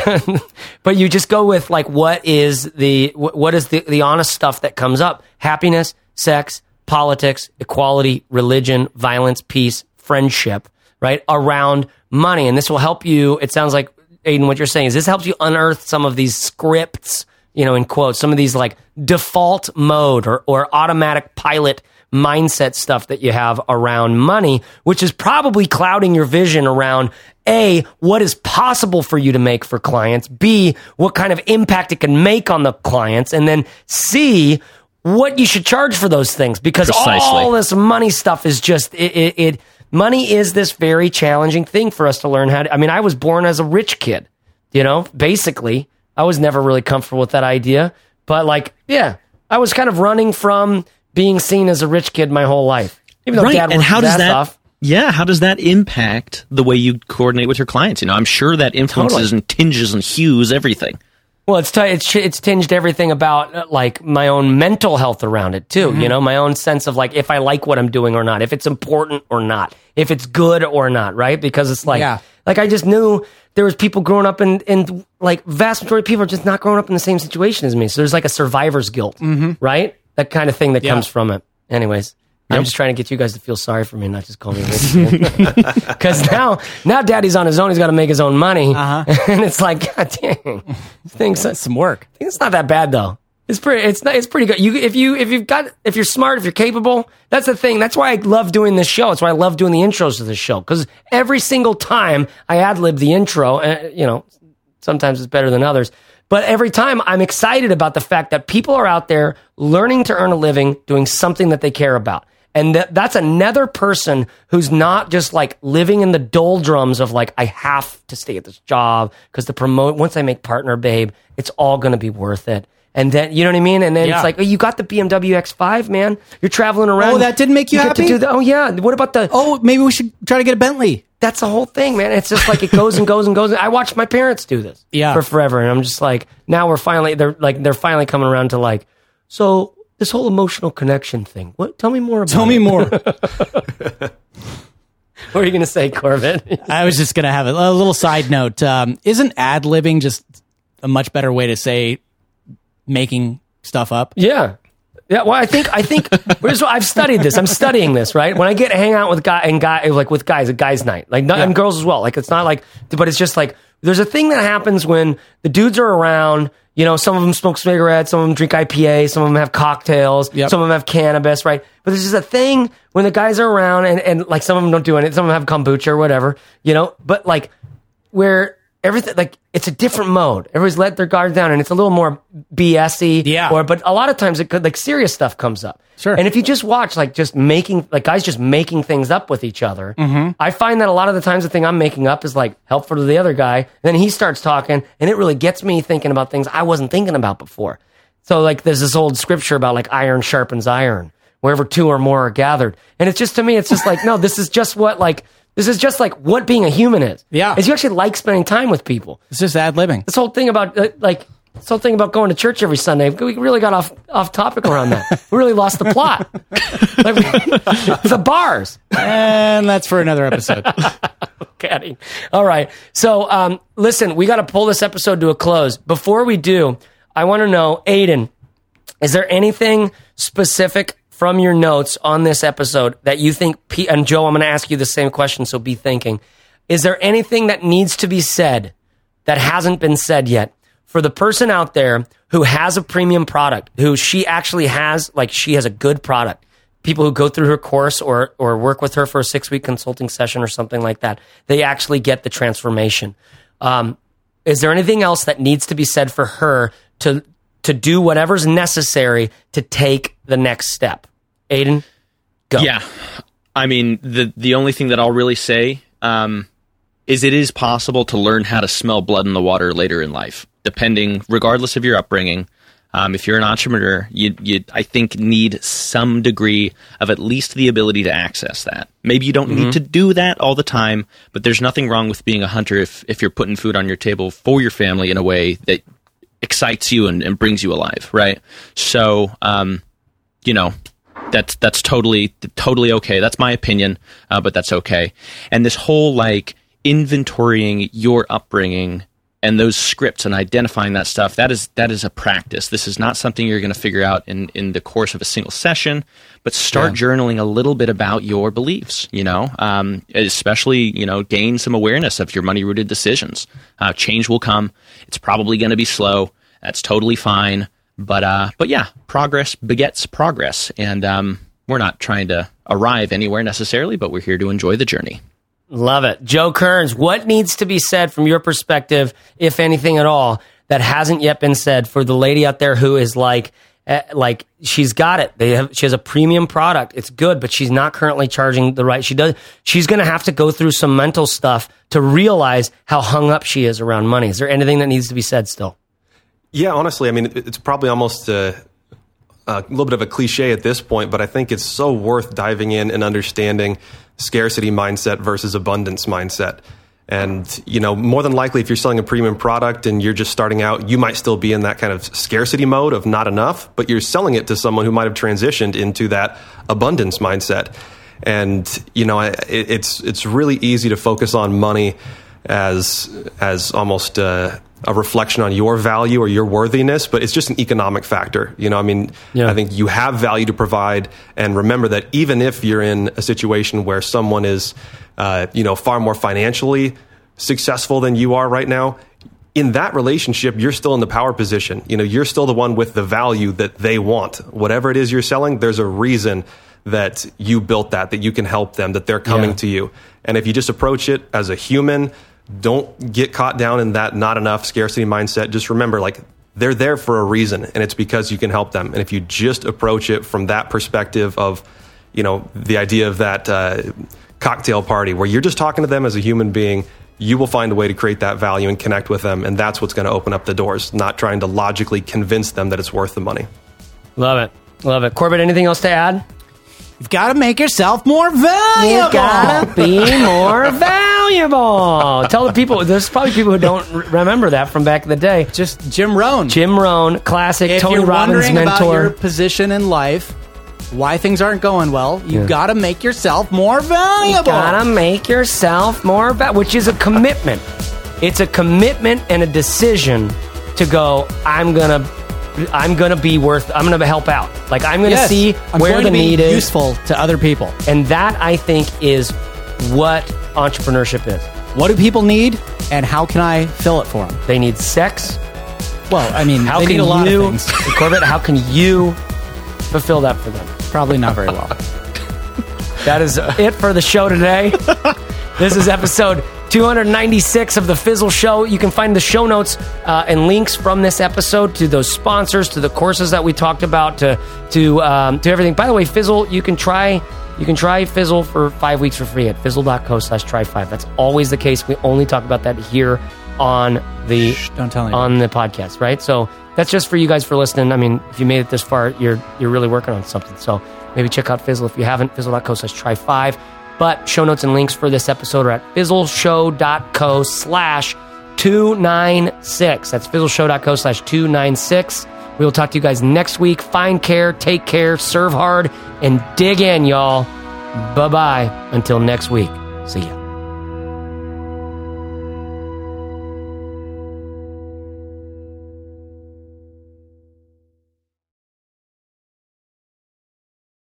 but you just go with like what is the what is the the honest stuff that comes up? Happiness, sex, politics, equality, religion, violence, peace, friendship, right? Around money, and this will help you. It sounds like Aiden, what you're saying is this helps you unearth some of these scripts, you know, in quotes, some of these like default mode or or automatic pilot mindset stuff that you have around money, which is probably clouding your vision around A, what is possible for you to make for clients, B, what kind of impact it can make on the clients, and then C, what you should charge for those things because Precisely. all this money stuff is just it, it, it money is this very challenging thing for us to learn how to I mean I was born as a rich kid you know basically I was never really comfortable with that idea but like yeah I was kind of running from being seen as a rich kid my whole life even though right. dad and how does that? off. Yeah, how does that impact the way you coordinate with your clients? You know, I'm sure that influences Totally. and tinges and hues everything. Well, it's t- it's it's tinged everything about uh, like my own mental health around it too. You know, my own sense of like if I like what I'm doing or not, if it's important or not, if it's good or not, right? Because it's like Yeah. like I just knew there was people growing up in in like vast majority of people are just not growing up in the same situation as me. So there's like a survivor's guilt, right? That kind of thing that comes from it. Anyways. I'm just trying to get you guys to feel sorry for me, not just call me rich. Because now, now Daddy's on his own. He's got to make his own money, Uh-huh. and it's like, God dang, things. some work. I think it's not that bad though. It's pretty. It's not, it's pretty good. You if you if you've got if you're smart if you're capable. That's the thing. That's why I love doing this show. That's why I love doing the intros to this show because every single time I ad lib the intro, uh, you know, sometimes it's better than others. But every time I'm excited about the fact that people are out there learning to earn a living, doing something that they care about. And that, that's another person who's not just like living in the doldrums of like, I have to stay at this job because the promote, once I make partner, babe, it's all going to be worth it. And then, you know what I mean? And then Yeah. it's like, oh, you got the BMW X5, man. You're traveling around. Oh, that didn't make you get to happy? do the- oh, yeah. What about the, Oh, maybe we should try to get a Bentley. that's the whole thing, man. It's just like it goes and goes and goes. I watched my parents do this Yeah. for forever, and I'm just like, now we're finally they're like they're finally coming around to like, so this whole emotional connection thing. What? Tell me more about. Tell me it. more. What are you gonna say, Corbett? I was just going to have a, a little side note. Um, isn't ad libbing just a much better way to say making stuff up? yeah. Yeah, well, I think I think I've studied this. I'm studying this, right? When I get to hang out with guy and guy like with guys, a guys' night, like not, and girls as well. Like it's not like, but it's just like there's a thing that happens when the dudes are around. You know, some of them smoke cigarettes, some of them drink IPA, some of them have cocktails, Yep. some of them have cannabis, right? But there's just a thing when the guys are around, and and like some of them don't do anything, some of them have kombucha or whatever, you know. But like where everything like it's a different mode. Everybody's let their guard down, and it's a little more BSy. Yeah. Or but a lot of times it could like serious stuff comes up. Sure. And if you just watch like just making like guys just making things up with each other, Mm-hmm. I find that a lot of the times the thing I'm making up is like helpful to the other guy. And then he starts talking, and it really gets me thinking about things I wasn't thinking about before. So like there's this old scripture about like iron sharpens iron. wherever two or more are gathered. And it's just to me, it's just like, no, this is just what like this is just like what being a human is. Yeah. Is you actually like spending time with people. It's just ad libbing. This whole thing about uh, like this whole thing about going to church every Sunday, we really got off off topic around that. We really lost the plot. like, the bars. And that's for another episode. Kidding. All right. So, um, listen, we got to pull this episode to a close. Before we do, I want to know, Aiden, is there anything specific from your notes on this episode that you think, and Joe, I'm going to ask you the same question, so be thinking. Is there anything that needs to be said that hasn't been said yet for the person out there who has a premium product, who she actually has, like she has a good product? People who go through her course or, or work with her for a six week consulting session or something like that, they actually get the transformation. Um, is there anything else that needs to be said for her to to do whatever's necessary to take the next step? Aiden, go. Yeah, I mean the the only thing that I'll really say um, is it is possible to learn how to smell blood in the water later in life, depending, regardless of your upbringing. Um, if you're an entrepreneur, you, you, I think, need some degree of at least the ability to access that. Maybe you don't need to do that all the time, but there's nothing wrong with being a hunter if, if you're putting food on your table for your family in a way that excites you and, and brings you alive, right? So, um, you know, that's that's totally totally okay. That's my opinion, uh, but that's okay. And this whole like inventorying your upbringing and those scripts and identifying that stuff that is that is a practice. This is not something you're going to figure out in in the course of a single session. But start journaling a little bit about your beliefs. You know, um, especially you know gain some awareness of your money rooted decisions. Uh, change will come. It's probably going to be slow. That's totally fine. But uh, but yeah, progress begets progress, and um, we're not trying to arrive anywhere necessarily, but we're here to enjoy the journey. Love it. Joe Kerns, what needs to be said from your perspective, if anything at all, that hasn't yet been said for the lady out there who is like, eh, like she's got it. They have, she has a premium product. It's good, but she's not currently charging the right. She does. She's going to have to go through some mental stuff to realize how hung up she is around money. Is there anything that needs to be said still? Yeah, honestly, I mean, it's probably almost a, a little bit of a cliche at this point, but I think it's so worth diving in and understanding scarcity mindset versus abundance mindset. And, you know, more than likely, if you're selling a premium product and you're just starting out, you might still be in that kind of scarcity mode of not enough, but you're selling it to someone who might have transitioned into that abundance mindset. And, you know, it, it's, it's really easy to focus on money as, as almost, uh, a reflection on your value or your worthiness, but it's just an economic factor. You know, I mean, Yeah. I think you have value to provide, and remember that even if you're in a situation where someone is, uh, you know, far more financially successful than you are right now, in that relationship, you're still in the power position. You know, you're still the one with the value that they want. Whatever it is you're selling, there's a reason that you built that, that you can help them, that they're coming Yeah. to you. And if you just approach it as a human, don't get caught down in that not enough scarcity mindset. Just remember, like, they're there for a reason, and it's because you can help them. And if you just approach it from that perspective of, you know, the idea of that uh, cocktail party where you're just talking to them as a human being, you will find a way to create that value and connect with them. And that's what's going to open up the doors, not trying to logically convince them that it's worth the money. Love it. Love it. Corbett, anything else to add? You've got to make yourself more valuable. You've gotta be more valuable. Tell the people. There's probably people who don't r- remember that from back in the day. Just Jim Rohn. Jim Rohn, classic if Tony you're Robbins wondering about your mentor. position in life, why things aren't going well, you Yeah. got to make yourself more valuable. You gotta make yourself more valuable, which is a commitment. It's a commitment and a decision to go. I'm gonna. I'm gonna be worth. I'm gonna help out. Like I'm gonna Yes, see I'm where going the to be need is. useful to other people. And that I think is what entrepreneurship is. What do people need, and how can I fill it for them? They need sex. Well, I mean, How they can need a lot you, of things. Corbett? How can you fulfill that for them? Probably not very well. That is it for the show today. this is episode 296 of the Fizzle Show. You can find the show notes uh, and links from this episode to those sponsors, to the courses that we talked about, to to um, to everything. By the way, Fizzle, you can try you can try Fizzle for five weeks for free at fizzle.co slash try five. That's always the case. We only talk about that here on the don't tell on the podcast, right? So that's just for you guys for listening. I mean, if you made it this far, you're you're really working on something. So Maybe check out Fizzle if you haven't. Fizzle.co slash try five. But show notes and links for this episode are at fizzleshow.co slash 296. That's fizzleshow.co slash 296. We will talk to you guys next week. Find care, take care, serve hard, and dig in, y'all. Bye bye. Until next week. See ya.